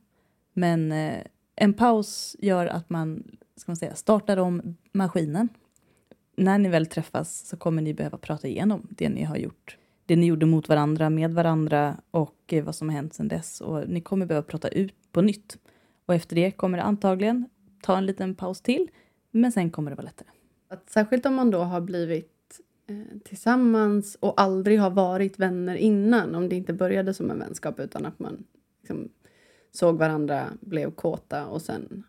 Men eh, en paus gör att man, ska man säga, startar om maskinen. När ni väl träffas så kommer ni behöva prata igenom det ni har gjort. Det ni gjorde mot varandra, med varandra och eh, vad som har hänt sedan dess. Och ni kommer behöva prata ut på nytt. Och efter det kommer det antagligen ta en liten paus till, men sen kommer det vara lättare. Att särskilt om man då har blivit eh, tillsammans och aldrig har varit vänner innan. Om det inte började som en vänskap utan att man liksom såg varandra, blev kåta och sen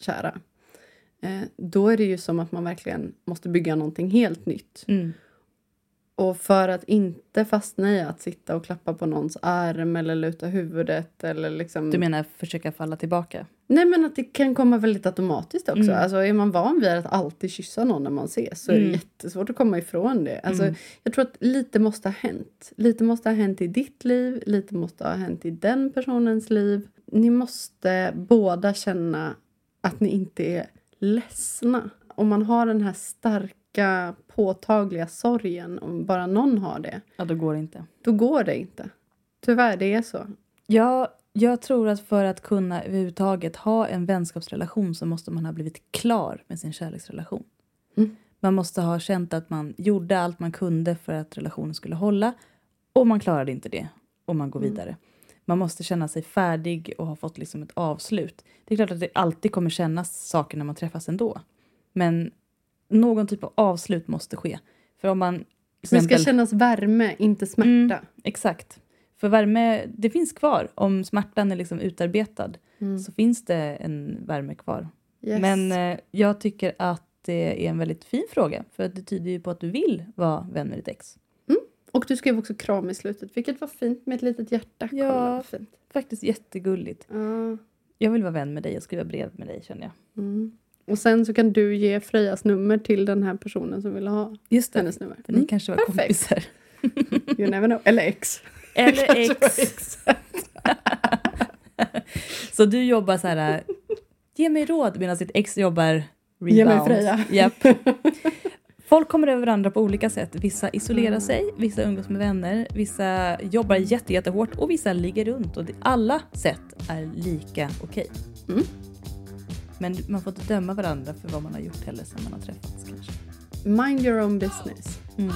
kära. Eh, då är det ju som att man verkligen måste bygga någonting helt nytt. Och för att inte fastna i att sitta och klappa på någons arm eller luta huvudet eller liksom... Du menar försöka falla tillbaka? Nej men att det kan komma väldigt automatiskt också. Mm. Alltså är man van vid att alltid kyssa någon när man ses så är det Mm. jättesvårt att komma ifrån det. Alltså, Mm. Jag tror att lite måste ha hänt. Lite måste ha hänt i ditt liv, lite måste ha hänt i den personens liv. Ni måste båda känna att ni inte är ledsna. Om man har den här starka, påtagliga sorgen, om bara någon har det, Ja, då går det inte. då går det inte. Tyvärr, det är så. Ja, jag tror att för att kunna överhuvudtaget ha en vänskapsrelation så måste man ha blivit klar med sin kärleksrelation. Mm. Man måste ha känt att man gjorde allt man kunde för att relationen skulle hålla och man klarade inte det och man går Mm. vidare. Man måste känna sig färdig och ha fått liksom ett avslut. Det är klart att det alltid kommer kännas saker när man träffas ändå. Men någon typ av avslut måste ske. För om man... till Det ska exempel- kännas värme, inte smärta. Mm. Exakt. För värme, det finns kvar. Om smärtan är liksom utarbetad Mm. så finns det en värme kvar. Yes. Men eh, jag tycker att det är en väldigt fin fråga. För det tyder ju på att du vill vara vän med ditt ex. Och du skrev också kram i slutet, vilket var fint med ett litet hjärta. Ja. Kolla fint. Faktiskt jättegulligt. Ja. Jag vill vara vän med dig och skriva brev med dig känner jag. Mm. Och sen så kan du ge Frejas nummer till den här personen som vill ha Just det. hennes nummer. För ni Mm. kanske var Perfekt. kompisar. You never know. Eller ex. Eller ex. Så du jobbar så här, äh, ge mig råd medan ditt ex jobbar rebound. Ge mig Freja. Japp. Folk kommer över varandra på olika sätt. Vissa isolerar Mm. sig, vissa umgås med vänner, vissa jobbar jätte, jättehårt och vissa ligger runt. Och alla sätt är lika okej. Mm. Men man får inte döma varandra för vad man har gjort heller sen man har träffats kanske. Mind your own business. Mm.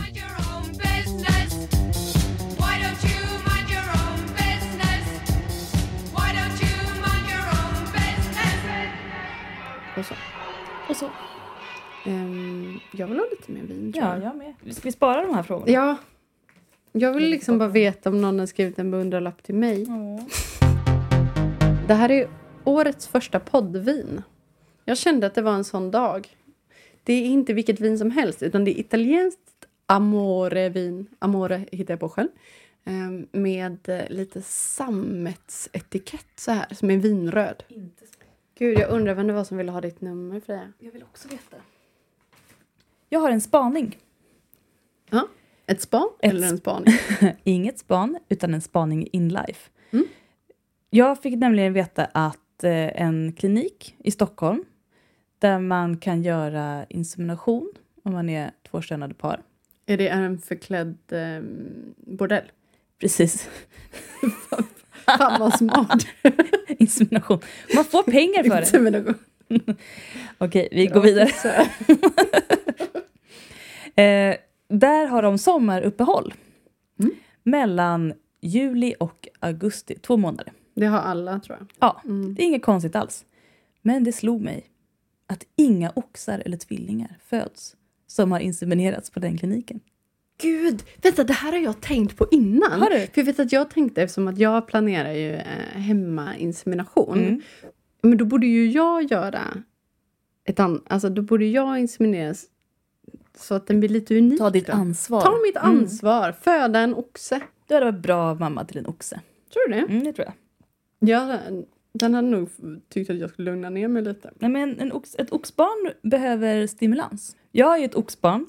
Och så. Och så. Ehm, jag vill ha lite mer vin tror Ja, jag. jag med. Ska vi spara de här frågorna? Ja. Jag vill liksom bara veta om någon har skrivit en beundrarlapp till mig. Ja. Det här är årets första poddvin. Jag kände att det var en sån dag. Det är inte vilket vin som helst, utan det är italienskt Amore-vin. Amore hittar jag på själv. Ehm, Med eh, lite sammetsetikett så här, som är vinröd. Inte Gud, jag undrar vem det var som ville ha ditt nummer, Freja. Jag vill också veta. Jag har en spaning. Ja. Ett span Ett eller en spaning? Inget span, utan en spaning in life. Mm. Jag fick nämligen veta att eh, en klinik i Stockholm där man kan göra insemination om man är tvåkönade par. Är det en förklädd ehm, bordell? Precis. Fan vad smart! insemination. Man får pengar för det. Insemination. Okej, vi går vidare. Eh, där har de sommaruppehåll. Mm. Mellan juli och augusti, två månader. Det har alla tror jag. Ja, Mm. det är inget konstigt alls. Men det slog mig att inga oxar eller tvillingar föds som har inseminerats på den kliniken. Gud, vänta det här har jag tänkt på innan. Har du? För jag vet att jag tänkte eftersom att jag planerar ju eh, hemmainsemination. Mm. Men då borde ju jag göra ett an- alltså då borde jag insemineras så att den blir lite unik. Ta ditt då. ansvar. Ta mitt Mm. ansvar. Föda en oxe. Du hade varit bra mamma till en oxe. Tror du det? Mm, det tror jag. Ja, den hade nog tyckt att jag skulle lugna ner mig lite. Nej, men en ox, ett oxbarn behöver stimulans. Jag är ju ett oxbarn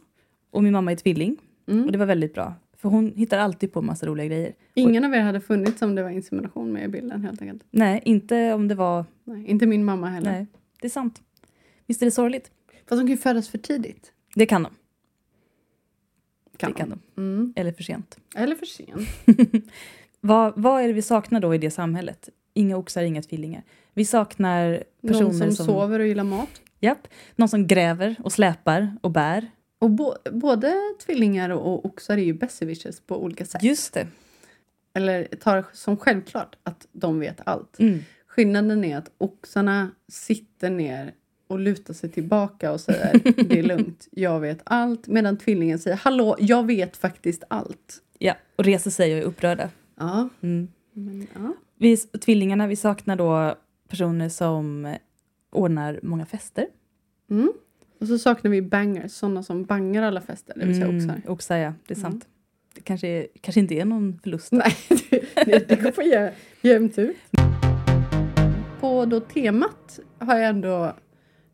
och min mamma är tvilling. Och Mm. det var väldigt bra. För hon hittar alltid på massa roliga grejer. Ingen av er hade funnits om det var insemination med i bilden helt enkelt. Nej, inte om det var... Nej, inte min mamma heller. Nej, det är sant. Visst är det sorgligt? Fast de kan ju födas för tidigt. Det kan de. Kan det kan de. Mm. Eller för sent. Eller för sent. Vad, vad är det vi saknar då i det samhället? Inga oxar, inga tvillingar. Vi saknar personer Någon som, som... sover och gillar mat. Japp, någon som gräver och släpar och bär. Och bo- både tvillingar och oxar är ju besserwissers på olika sätt. Just det. Eller tar som självklart att de vet allt. Mm. Skillnaden är att oxarna sitter ner och lutar sig tillbaka och säger det är lugnt, jag vet allt. Medan tvillingen säger hallå, jag vet faktiskt allt. Ja, och reser sig och är upprörda. Ja, Mm. men, ja. Vi, tvillingarna, vi saknar då personer som ordnar många fester. Mm. Och så saknar vi bangers, sådana som bangar alla fester, det vill säga oxar. Mm, oxar, ja. Det är Mm. sant. Det kanske, kanske inte är någon förlust. Nej, det, det, jä- jämnt ut. På då temat har jag ändå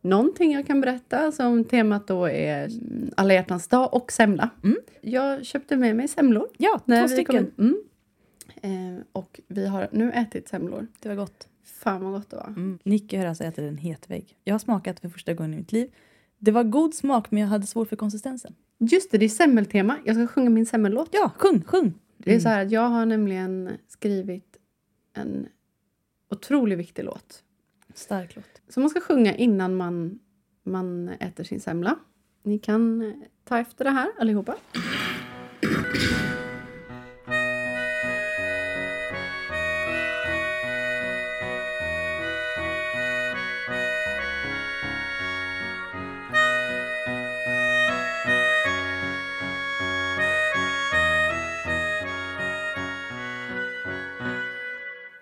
någonting jag kan berätta. Som temat då är mm, alla hjärtans dag och semla. Mm. Jag köpte med mig semlor. Ja, två stycken. Mm. Eh, och vi har nu ätit semlor. Det var gott. Fan vad gott det var. Mm. Nicky har alltså ätit en hetvägg. Jag har smakat för första gången i mitt liv. Det var god smak men jag hade svårt för konsistensen. Just det, det är semmeltema. Jag ska sjunga min semmellåt. Ja, sjung, sjung! Det är så här att jag har nämligen skrivit en otroligt viktig låt. Stark låt. Som man ska sjunga innan man, man äter sin semla. Ni kan ta efter det här allihopa.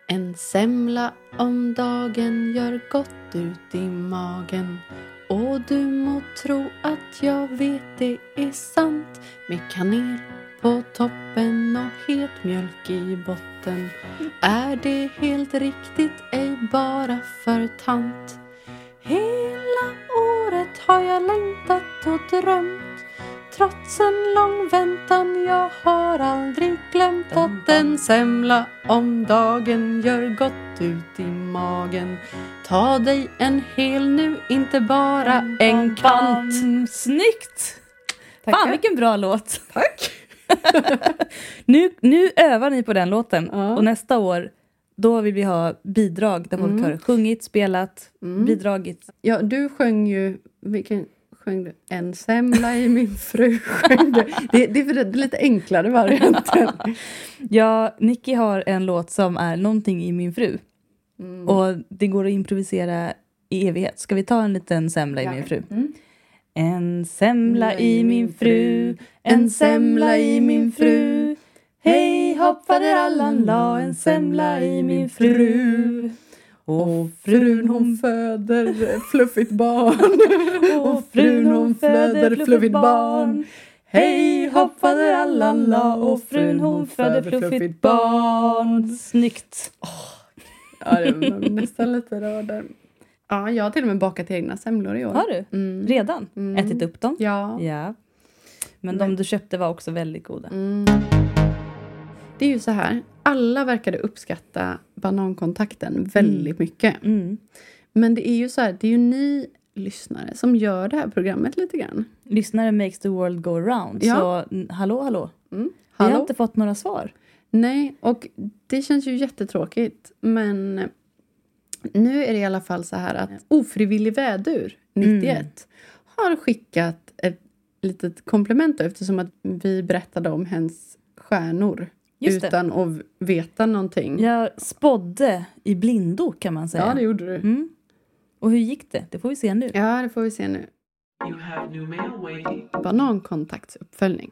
En semla om dagen gör gott ut i magen och du må tro att jag vet det är sant. Med kanel på toppen och het mjölk i botten. Är det helt riktigt ej bara för tant? Hela året har jag längtat och drömt. Trots en lång väntan jag har aldrig glömt att en semla om dagen gör gott ut i magen Ta dig en hel nu, inte bara en kant! Snyggt! Tackar. Fan vilken bra låt! Tack! Nu, nu övar ni på den låten Ja. och nästa år då vill vi ha bidrag där folk Mm. har sjungit, spelat, Mm. bidragit. Ja, du sjöng ju... Vilken sjöng du? En semla i min fru sjöng du. Det, det är är lite enklare varianten. Ja, Nicky har en låt som är någonting i min fru Mm. och det går att improvisera i evighet. Ska vi ta en liten semla i Ja. min fru? Mm. En semla i min fru, en semla i min fru. Hej hopp faderallan la en semla i min fru. Och Frun hon föder fluffigt barn. och frun hon föder fluffigt barn. Hej hopp la och frun hon föder fluffigt barn. Snyggt! Ja, det var nästan lite rörd där. Ja, jag har till och med bakat egna semlor i år. Har du? Mm. Redan? Mm. Ätit upp dem? Ja. Ja. Men de du köpte var också väldigt goda. Mm. Det är ju så här. Alla verkade uppskatta banankontakten väldigt mycket. Mm. Men det är ju så här, det är ju ni lyssnare som gör det här programmet lite grann. Lyssnare makes the world go around. Ja. Så mm, hallå, hallå. Mm. Vi har Hallå? inte fått några svar. Nej, och det känns ju jättetråkigt. Men nu är det i alla fall så här att Ofrivillig vädur 91 har skickat ett litet komplement då, eftersom att vi berättade om hennes stjärnor Just det. utan att veta någonting. Jag spådde i blindo kan man säga. ja, det gjorde du. mm. Och hur gick det? Det får vi se nu. Ja, det får vi se nu. You have new mail waiting. Banankontaktsuppföljning.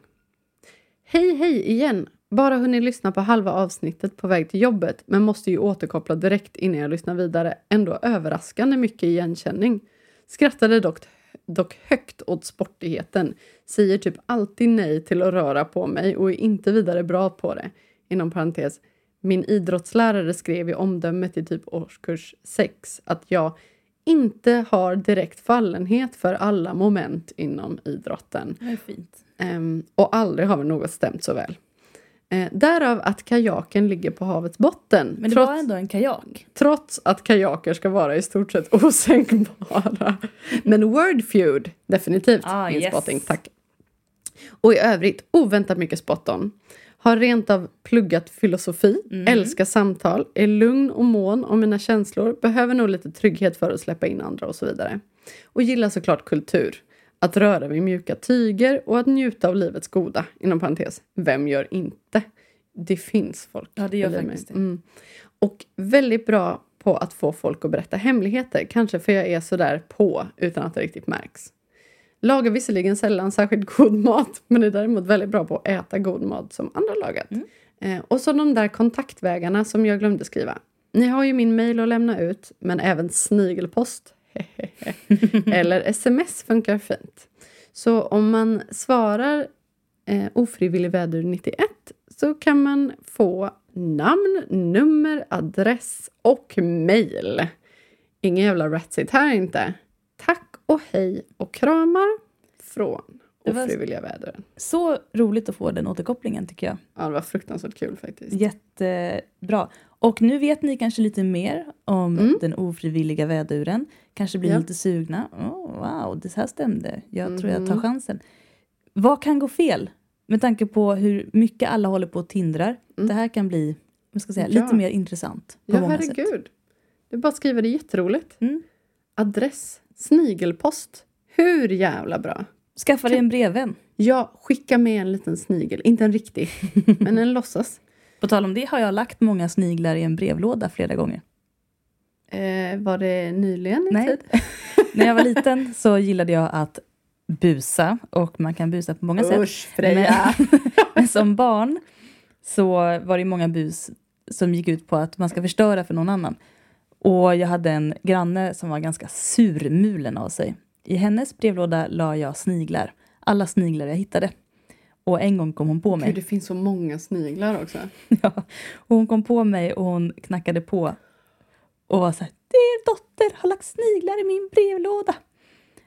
Hej, hej igen! Bara hunnit lyssna på halva avsnittet på väg till jobbet men måste ju återkoppla direkt innan jag lyssnar vidare. Ändå överraskande mycket igenkänning. Skrattade dock, dock högt åt sportigheten. Säger typ alltid nej till att röra på mig och är inte vidare bra på det. Inom parentes. Min idrottslärare skrev i omdömet i typ årskurs 6 att jag inte har direkt fallenhet för alla moment inom idrotten. Det är fint. Ehm, och aldrig har väl något stämt så väl. Eh, därav att kajaken ligger på havets botten. Men det trots, var ändå en kajak. trots att kajaker ska vara i stort sett osänkbara. Men word feud, definitivt Ah, min yes. spotting, tack. Och i övrigt oväntat mycket spot on. Har rent av pluggat filosofi, Mm. älskar samtal, är lugn och mån om mina känslor, behöver nog lite trygghet för att släppa in andra och så vidare. Och gillar såklart kultur. Att röra vid mjuka tyger och att njuta av livets goda. Inom parentes, vem gör inte? Det finns folk. Ja, det gör faktiskt det. Mm. Och väldigt bra på att få folk att berätta hemligheter. Kanske för jag är sådär på utan att det riktigt märks. Lagar visserligen sällan särskilt god mat men är däremot väldigt bra på att äta god mat som andra lagat. Eh, och så de där kontaktvägarna som jag glömde skriva. Ni har ju min mail att lämna ut men även snigelpost eller sms funkar fint. Så om man svarar eh, ofrivillig vädur 91 så kan man få namn, nummer, adress och mail. Ingen jävla ratsit här inte. Tack och hej och kramar från ofrivilliga vädren. Så roligt att få den återkopplingen tycker jag. Ja, det var fruktansvärt kul faktiskt. Jättebra. Och nu vet ni kanske lite mer om Mm. den ofrivilliga väduren. Kanske blir Ja. lite sugna. Oh, wow, det här stämde. Jag tror jag tar Mhm. chansen. Vad kan gå fel? Med tanke på hur mycket alla håller på och tindrar. Mm. Det här kan bli vad ska jag säga, Ja. lite mer intressant. På Ja, många sätt. herregud. Det är bara skriva det jätteroligt. Mm. Adress, snigelpost. Hur jävla bra? Skaffa dig en brevvän. Ja, skicka med en liten snigel. Inte en riktig, men en låtsas. På tal om det har jag lagt många sniglar i en brevlåda flera gånger. Eh, var det nyligen i Nej. tid? När jag var liten så gillade jag att busa och man kan busa på många sätt. Usch, Freja! Men som barn så var det många bus som gick ut på att man ska förstöra för någon annan. Och jag hade en granne som var ganska surmulen av sig. I hennes brevlåda la jag sniglar. Alla sniglar jag hittade. Och en gång kom hon på mig. Gud, det finns så många sniglar också. Ja, och hon kom på mig och hon knackade på. Och var så här, er dotter har lagt sniglar i min brevlåda.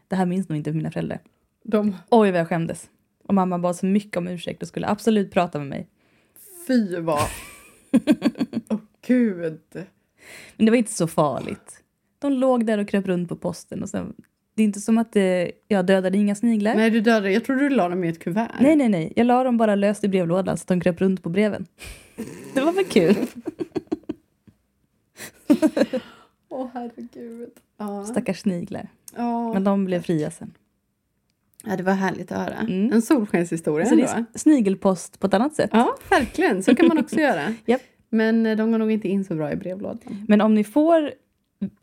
Det här minns nog inte mina föräldrar. De, Oj vad jag skämdes. Och mamma bad så mycket om ursäkt och skulle absolut prata med mig. fy vad... Åh gud. Men det var inte så farligt. De låg där och kröp runt på posten. Och sen, det är inte som att det, jag dödade inga sniglar. Nej, du dödade. Jag trodde du la dem i ett kuvert. nej, nej, nej. Jag la dem bara löst i brevlådan så att de kröp runt på breven. Det var väl kul? Åh herregud. Ja. Stackars sniglar. Ja. Men de blev fria sen. ja, det var härligt att höra. Mm. En solskenshistoria Så det va? är snigelpost på ett annat sätt. Ja, verkligen. Så kan man också göra. Japp. Men eh, de går nog inte in så bra i brevlådan. Men om ni får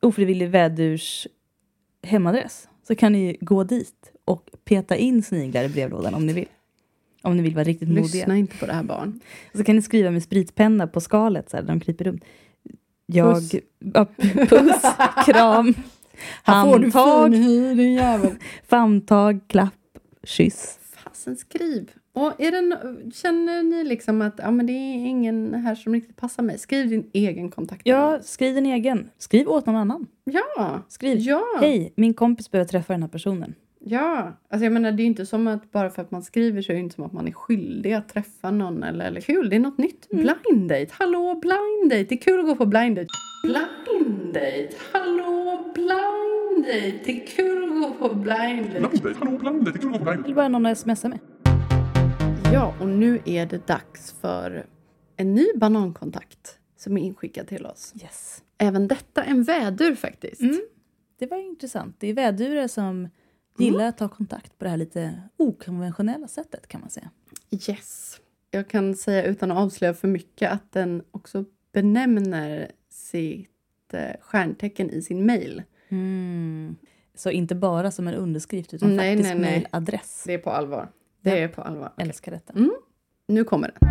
ofrivillig vädurs hemadress så kan ni gå dit och peta in sniglar i brevlådan om ni vill. Om ni vill vara riktigt modiga. Lyssna inte på det här barn. Så kan ni skriva med spritpenna på skalet så här, där de kryper runt. Jag, Puss. Puss, kram, handtag, hy din jävel. famntag, klapp, kyss. Fasen skriv. Och är det no- känner ni liksom att ja, men det är ingen här som riktigt passar mig? Skriv din egen kontakt. Ja, skriv en egen. Skriv åt någon annan. Ja. Skriv. Ja. Hej, min kompis behöver träffa den här personen. Ja. Alltså jag menar det är ju inte som att bara för att man skriver så är det inte som att man är skyldig att träffa någon eller, eller kul. Det är något nytt. Blind date. Hallå blind date. Det är kul att gå på blind date. Blind date. Hallå blind date. Det är kul att gå på blind date. Blandet, hallå blandet, det kan gå på Vill bara någon att smsa med. Ja, och nu är det dags för en ny banankontakt som är inskickad till oss. Yes. Även detta en vädur faktiskt. Mm. Det var intressant. Det är vädurer som gillar att ta kontakt på det här lite okonventionella sättet kan man säga. Yes. jag kan säga utan att avslöja för mycket att den också benämner sitt eh, stjärntecken i sin mail. Mm. Så inte bara som en underskrift utan Nej, faktiskt mejladress. Det är på allvar. Det är på allvar. Okej. Älskar detta. Mm. Nu kommer den.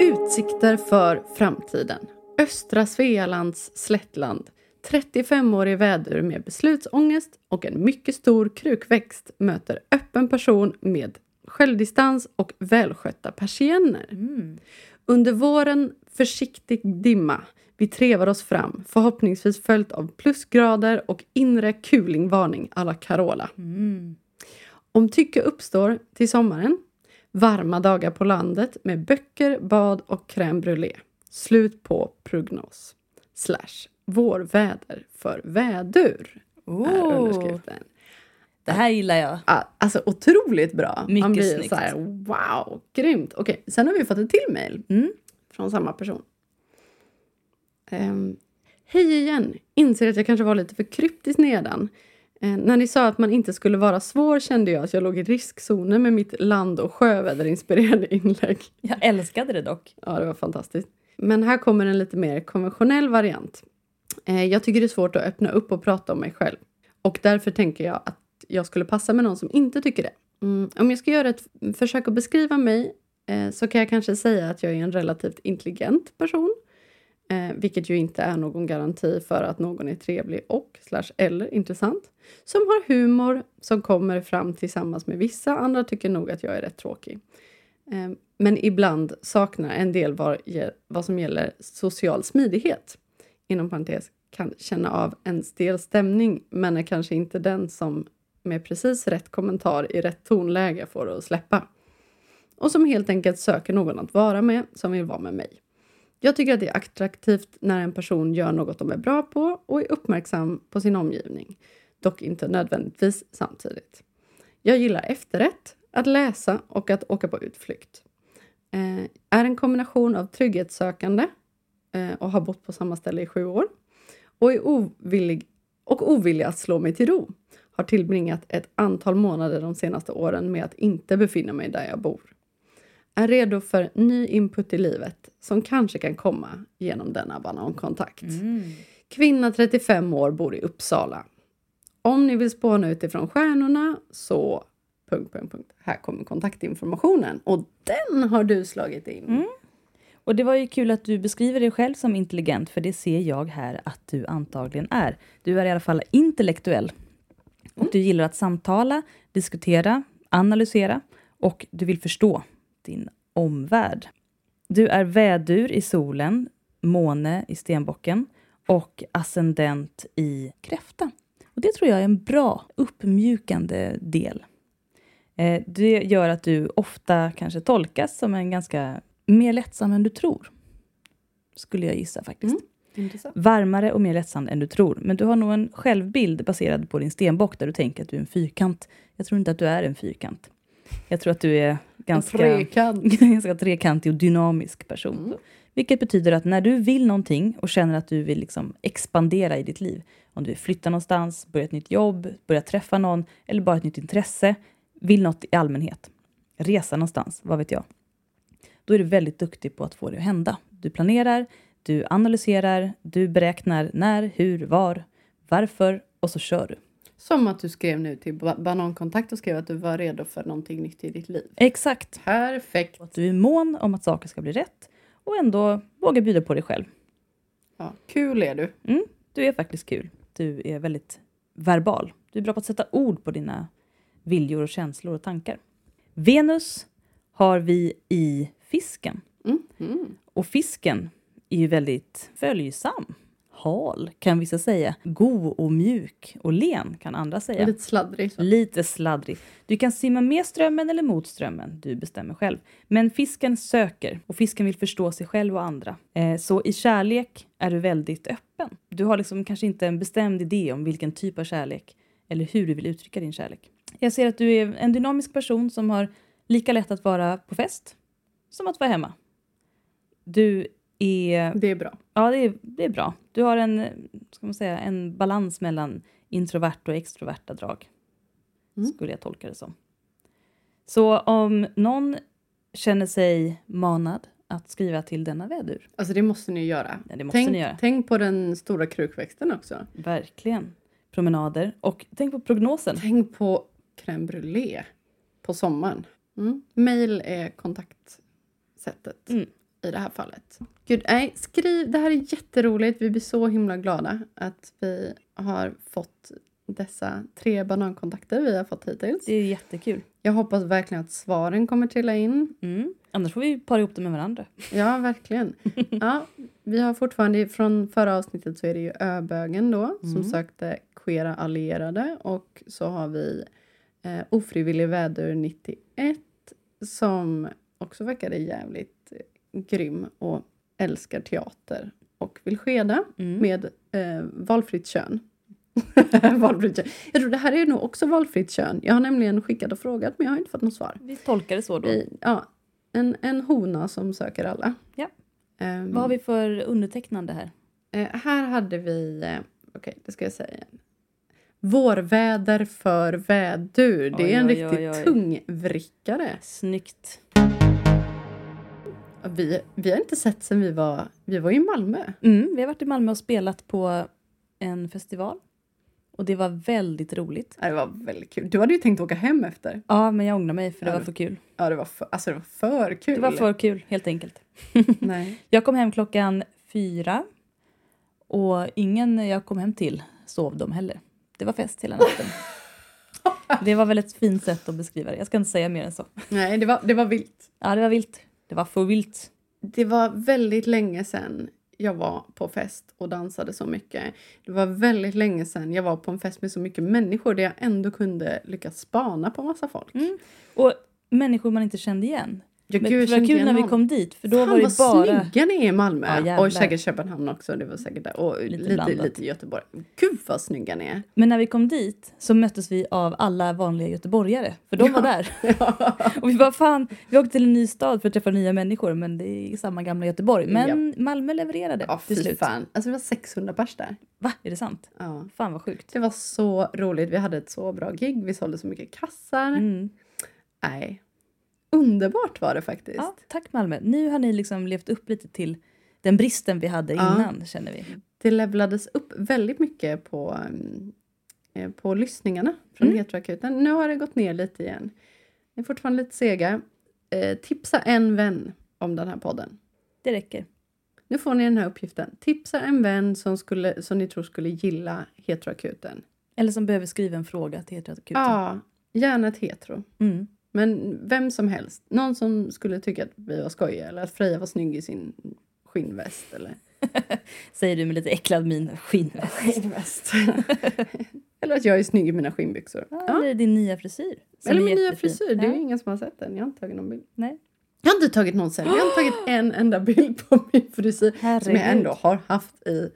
Utsikter för framtiden. Östra Svealands slättland. 35-årig vädur med beslutsångest och en mycket stor krukväxt möter öppen person med självdistans och välskötta persienner. Mm. Under våren försiktig dimma. Vi trevar oss fram, förhoppningsvis följt av plusgrader och inre kulingvarning alla Carola. Mm. Om tycke uppstår till sommaren, varma dagar på landet med böcker, bad och crème brûlée. Slut på prognos. Slash vårväder för vädur. Är Oh, underskriften. det här gillar jag. Alltså otroligt bra. Mycket Man blir snyggt. så här, wow, grymt. Okej, sen har vi fått ett till mejl Mm. från samma person. Ehm, Hej igen! Inser att jag kanske var lite för kryptisk nedan. Eh, när ni sa att man inte skulle vara svår kände jag att jag låg i riskzonen med mitt land och sjöväderinspirerande inlägg. Jag älskade det dock. Ja, det var fantastiskt. Men här kommer en lite mer konventionell variant. Eh, jag tycker det är svårt att öppna upp och prata om mig själv. Och därför tänker jag att jag skulle passa med någon som inte tycker det. Mm, om jag ska göra ett försök att beskriva mig eh, så kan jag kanske säga att jag är en relativt intelligent person. Eh, vilket ju inte är någon garanti för att någon är trevlig och slash eller intressant. Som har humor som kommer fram tillsammans med vissa. Andra tycker nog att jag är rätt tråkig. Eh, Men ibland saknar en del vad, vad som gäller social smidighet. Inom parentes kan känna av en stel stämning men är kanske inte den som med precis rätt kommentar i rätt tonläge får det att släppa. Och som helt enkelt söker någon att vara med som vill vara med mig. Jag tycker att det är attraktivt när en person gör något de är bra på och är uppmärksam på sin omgivning. Dock inte nödvändigtvis samtidigt. Jag gillar efterrätt, att läsa och att åka på utflykt. Eh, är en kombination av trygghetssökande eh, och har bott på samma ställe i sju år och är ovillig, och ovillig att slå mig till ro. Har tillbringat ett antal månader de senaste åren med att inte befinna mig där jag bor. Är redo för ny input i livet som kanske kan komma genom denna banankontakt. Mm. Kvinna 35 år bor i Uppsala. Om ni vill spåna utifrån stjärnorna så... Punkt, punkt, punkt. Här kommer kontaktinformationen och den har du slagit in. Mm. Och det var ju kul att du beskriver dig själv som intelligent, för det ser jag här att du antagligen är. Du är i alla fall intellektuell. Och du gillar att samtala, diskutera, analysera och du vill förstå din omvärld. Du är vädur i solen, måne i stenbocken och ascendent i kräfta. Och det tror jag är en bra uppmjukande del. Eh, Det gör att du ofta kanske tolkas som en ganska mer lättsam än du tror. Skulle jag gissa faktiskt. Mm. Intressant. Varmare och mer lättsam än du tror. Men du har nog en självbild baserad på din stenbock där du tänker att du är en fyrkant. Jag tror inte att du är en fyrkant. Jag tror att du är ganska, Trekant. ganska trekantig och dynamisk person. Mm. Vilket betyder att när du vill någonting och känner att du vill liksom expandera i ditt liv, om du vill flytta någonstans, börja ett nytt jobb, börja träffa någon eller bara ett nytt intresse, vill något i allmänhet, resa någonstans, vad vet jag. Då är du väldigt duktig på att få det att hända. Du planerar, du analyserar, du beräknar när, hur, var, varför och så kör du. Som att du skrev nu till Ba- Banankontakt och skrev att du var redo för någonting nytt i ditt liv. Exakt. Perfekt. Och att du är mån om att saker ska bli rätt och ändå vågar bjuda på dig själv. Ja, kul är du. Mm, du är faktiskt kul. Du är väldigt verbal. Du är bra på att sätta ord på dina viljor och känslor och tankar. Venus har vi i fisken. Mm. Mm. Och fisken är ju väldigt följsam. Hal kan vissa säga. God och mjuk och len kan andra säga. Lite sladdrig. Så. Lite sladdrig. Du kan simma med strömmen eller mot strömmen. Du bestämmer själv. Men fisken söker och fisken vill förstå sig själv och andra. Eh, så i kärlek är du väldigt öppen. Du har liksom kanske inte en bestämd idé om vilken typ av kärlek eller hur du vill uttrycka din kärlek. Jag ser att du är en dynamisk person som har lika lätt att vara på fest som att vara hemma. Du är, Det är bra. ja, det är, det är bra. Du har en, ska man säga, en balans mellan introvert och extroverta drag. Mm. Skulle jag tolka det som. Så om någon känner sig manad att skriva till denna vädur, Alltså det måste ni göra. Ja, det måste tänk, ni göra. tänk på den stora krukväxten också. verkligen promenader och tänk på prognosen. Tänk på crème brûlée på sommaren. Mm. Mail är kontaktsättet Mm. I det här fallet. Gud, nej, skriv. Det här är jätteroligt. Vi blir så himla glada att vi har fått dessa tre banankontakter vi har fått hittills. Det är jättekul. Jag hoppas verkligen att svaren kommer trilla in. Mm. Annars får vi para ihop det med varandra. Ja, verkligen. Ja, vi har fortfarande, från förra avsnittet så är det ju Öbögen då som Mm. sökte queera allierade och så har vi eh, Ofrivillig vädur 91 som också verkade jävligt eh, grym och älskar teater och vill skeda Mm. med eh, valfritt kön. valfritt kön. Jag tror det här är nog också valfritt kön. Jag har nämligen skickat och frågat men jag har inte fått något svar. Vi tolkar det så då. Vi, ja, en, en hona som söker alla. Ja. Ehm, Vad har vi för undertecknande här? eh, här hade vi, eh, okej det ska jag säga igen. Vårväder för vädur. Det är en oj, riktig oj, oj. tungvrickare. Snyggt. Vi, vi har inte sett sen vi var, vi var i Malmö. Mm, vi har varit i Malmö och spelat på en festival. Och det var väldigt roligt. Ja, Det var väldigt kul. Du hade ju tänkt åka hem efter. Ja, men jag ångrar mig för det Ja, var för kul. Ja, det var för, alltså det var för kul. Det var för kul, helt enkelt. Nej. Jag kom hem klockan fyra. Och ingen jag kom hem till sov de heller. Det var fest hela natten. Det var väl ett fint sätt att beskriva det. Jag ska inte säga mer än så. Nej, det var, det var vilt. Ja, det var vilt. Det var vilt. Det var väldigt länge sedan jag var på fest och dansade så mycket. Det var väldigt länge sedan jag var på en fest med så mycket människor där jag ändå kunde lyckas spana på massa folk. Mm. Och människor man inte kände igen. Ja, Men gud, jag det var kul när vi kom dit. För då Fan var det vad bara... snygga ni är i Malmö. Ja, och säkert Köpenhamn också. Det var säkert där. Och Lite lite, lite, Göteborg. Gud vad snygga ni är. Men när vi kom dit så möttes vi av alla vanliga göteborgare. För de var där. och vi bara fan, vi åkte till en ny stad för att träffa nya människor. Men det är samma gamla Göteborg. Men Malmö levererade Ja, till slut. fan. Alltså det var 600 pers där. Va? Är det sant? Ja. Fan vad sjukt. Det var så roligt. Vi hade ett så bra gig. Vi sålde så mycket kassar. Mm. Nej. Underbart var det faktiskt. Ja, tack Malmö. Nu har ni liksom levt upp lite till den bristen vi hade Ja. innan känner vi. det levlades upp väldigt mycket på, mm, eh, på lyssningarna från Mm. Heteroakuten. Nu har det gått ner lite igen. Ni är fortfarande lite sega. Eh, tipsa en vän om den här podden. Det räcker. Nu får ni den här uppgiften. Tipsa en vän som, skulle, som ni tror skulle gilla Heteroakuten. Eller som behöver skriva en fråga till Heteroakuten. Ja, gärna ett hetero. Mm. Men vem som helst. Någon som skulle tycka att vi var skojiga eller att Freja var snygg i sin skinnväst. Eller Säger du med lite äcklad min. Skinnväst. skinnväst. eller att jag är snygg i mina skinnbyxor. Ja, Ja. Eller din nya frisyr. som Eller min nya frisyr. Det är Ja. ju ingen som har sett den. Jag har inte tagit någon bild. Nej. Jag har inte tagit någon selfie. Jag har inte tagit en enda bild på min frisyr. Som Herregud. jag ändå har haft i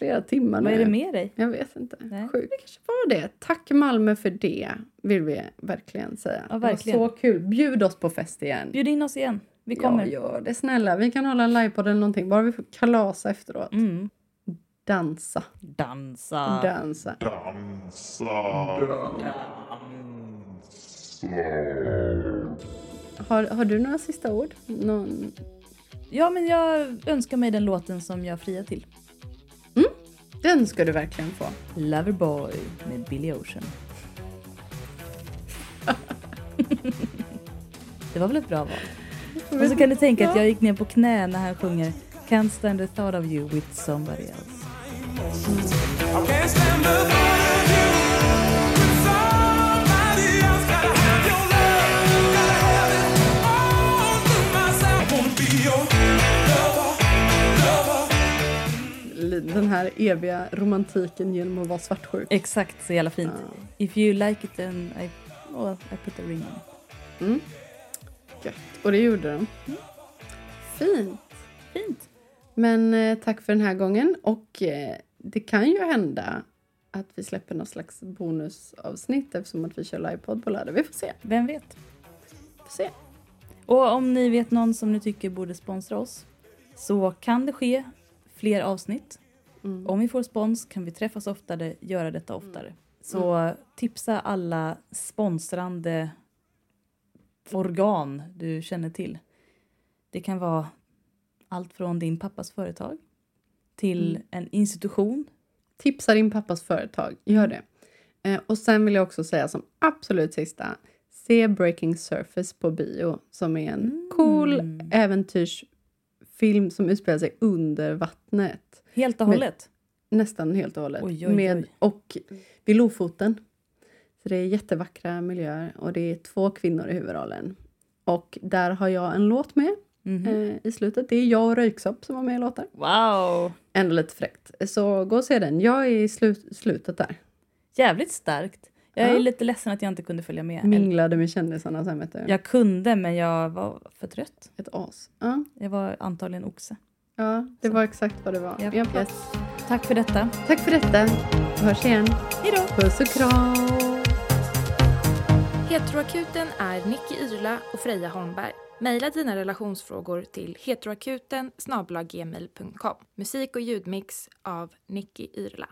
flera timmar Vad är nu. det med dig? Jag vet inte. Nej. Sjukt. Det kanske var det. Tack Malmö för det. Vill vi verkligen säga. Ja, verkligen. Det var så kul. Bjud oss på fest igen. Bjud in oss igen. Vi kommer. Ja, gör det snälla. Vi kan hålla en livepodd eller någonting. Bara vi får kalasa efteråt. Mm. Dansa. Dansa. Dansa. Har, har du några sista ord? Någon... Ja, men jag önskar mig den låten som jag friar till. Den ska du verkligen få. Loverboy med Billy Ocean. det var väl ett bra val? Och så kan du tänka att jag gick ner på knä när han sjunger Can't stand the thought of you with somebody else. Den här eviga romantiken genom att vara svartsjuk. Exakt, så jävla fint. Ja. If you like it then I, oh, I put a ring on it. Mm. Gött. Och det gjorde de. Fint. Fint. Men eh, tack för den här gången. Och eh, det kan ju hända att vi släpper någon slags bonusavsnitt eftersom att vi kör livepodd på lördag. Vi får se. Vem vet? får se. Och om ni vet någon som ni tycker borde sponsra oss, så kan det ske fler avsnitt. Mm. Om vi får spons kan vi träffas oftare, göra detta oftare. Så tipsa alla sponsrande organ du känner till. Det kan vara allt från din pappas företag till Mm. en institution. Tipsa din pappas företag. Gör det. Eh, och sen vill jag också säga som absolut sista. Se Breaking Surface på bio. Som är en cool äventyrsfilm som utspelar sig under vattnet. Helt och hållet. Nästan helt och hållet. Oj, oj, Med, oj. och vid Lofoten. Så det är jättevackra miljöer och det är två kvinnor i huvudrollen. Och där har jag en låt med Mhm. eh, i slutet. Det är jag och Röyksopp som var med i låtar. Wow! Ändå lite fräckt. Så gå och se den. Jag är i slut, slutet där. Jävligt starkt. Jag är Ja. lite ledsen att jag inte kunde följa med. Minglade med kändisarna sen vet du. Jag kunde men jag var för trött. Ett as. Ja, Jag var antagligen oxe. ja det Så. var exakt vad det var. Japp, japp. yes. Tack för detta. Tack för detta. Vi hörs igen. Hej då! Puss och kram. Heteroakuten är Nicky Irla och Freja Holmberg. Maila dina relationsfrågor till heteroakuten. Musik och ljudmix av Nicky Irla.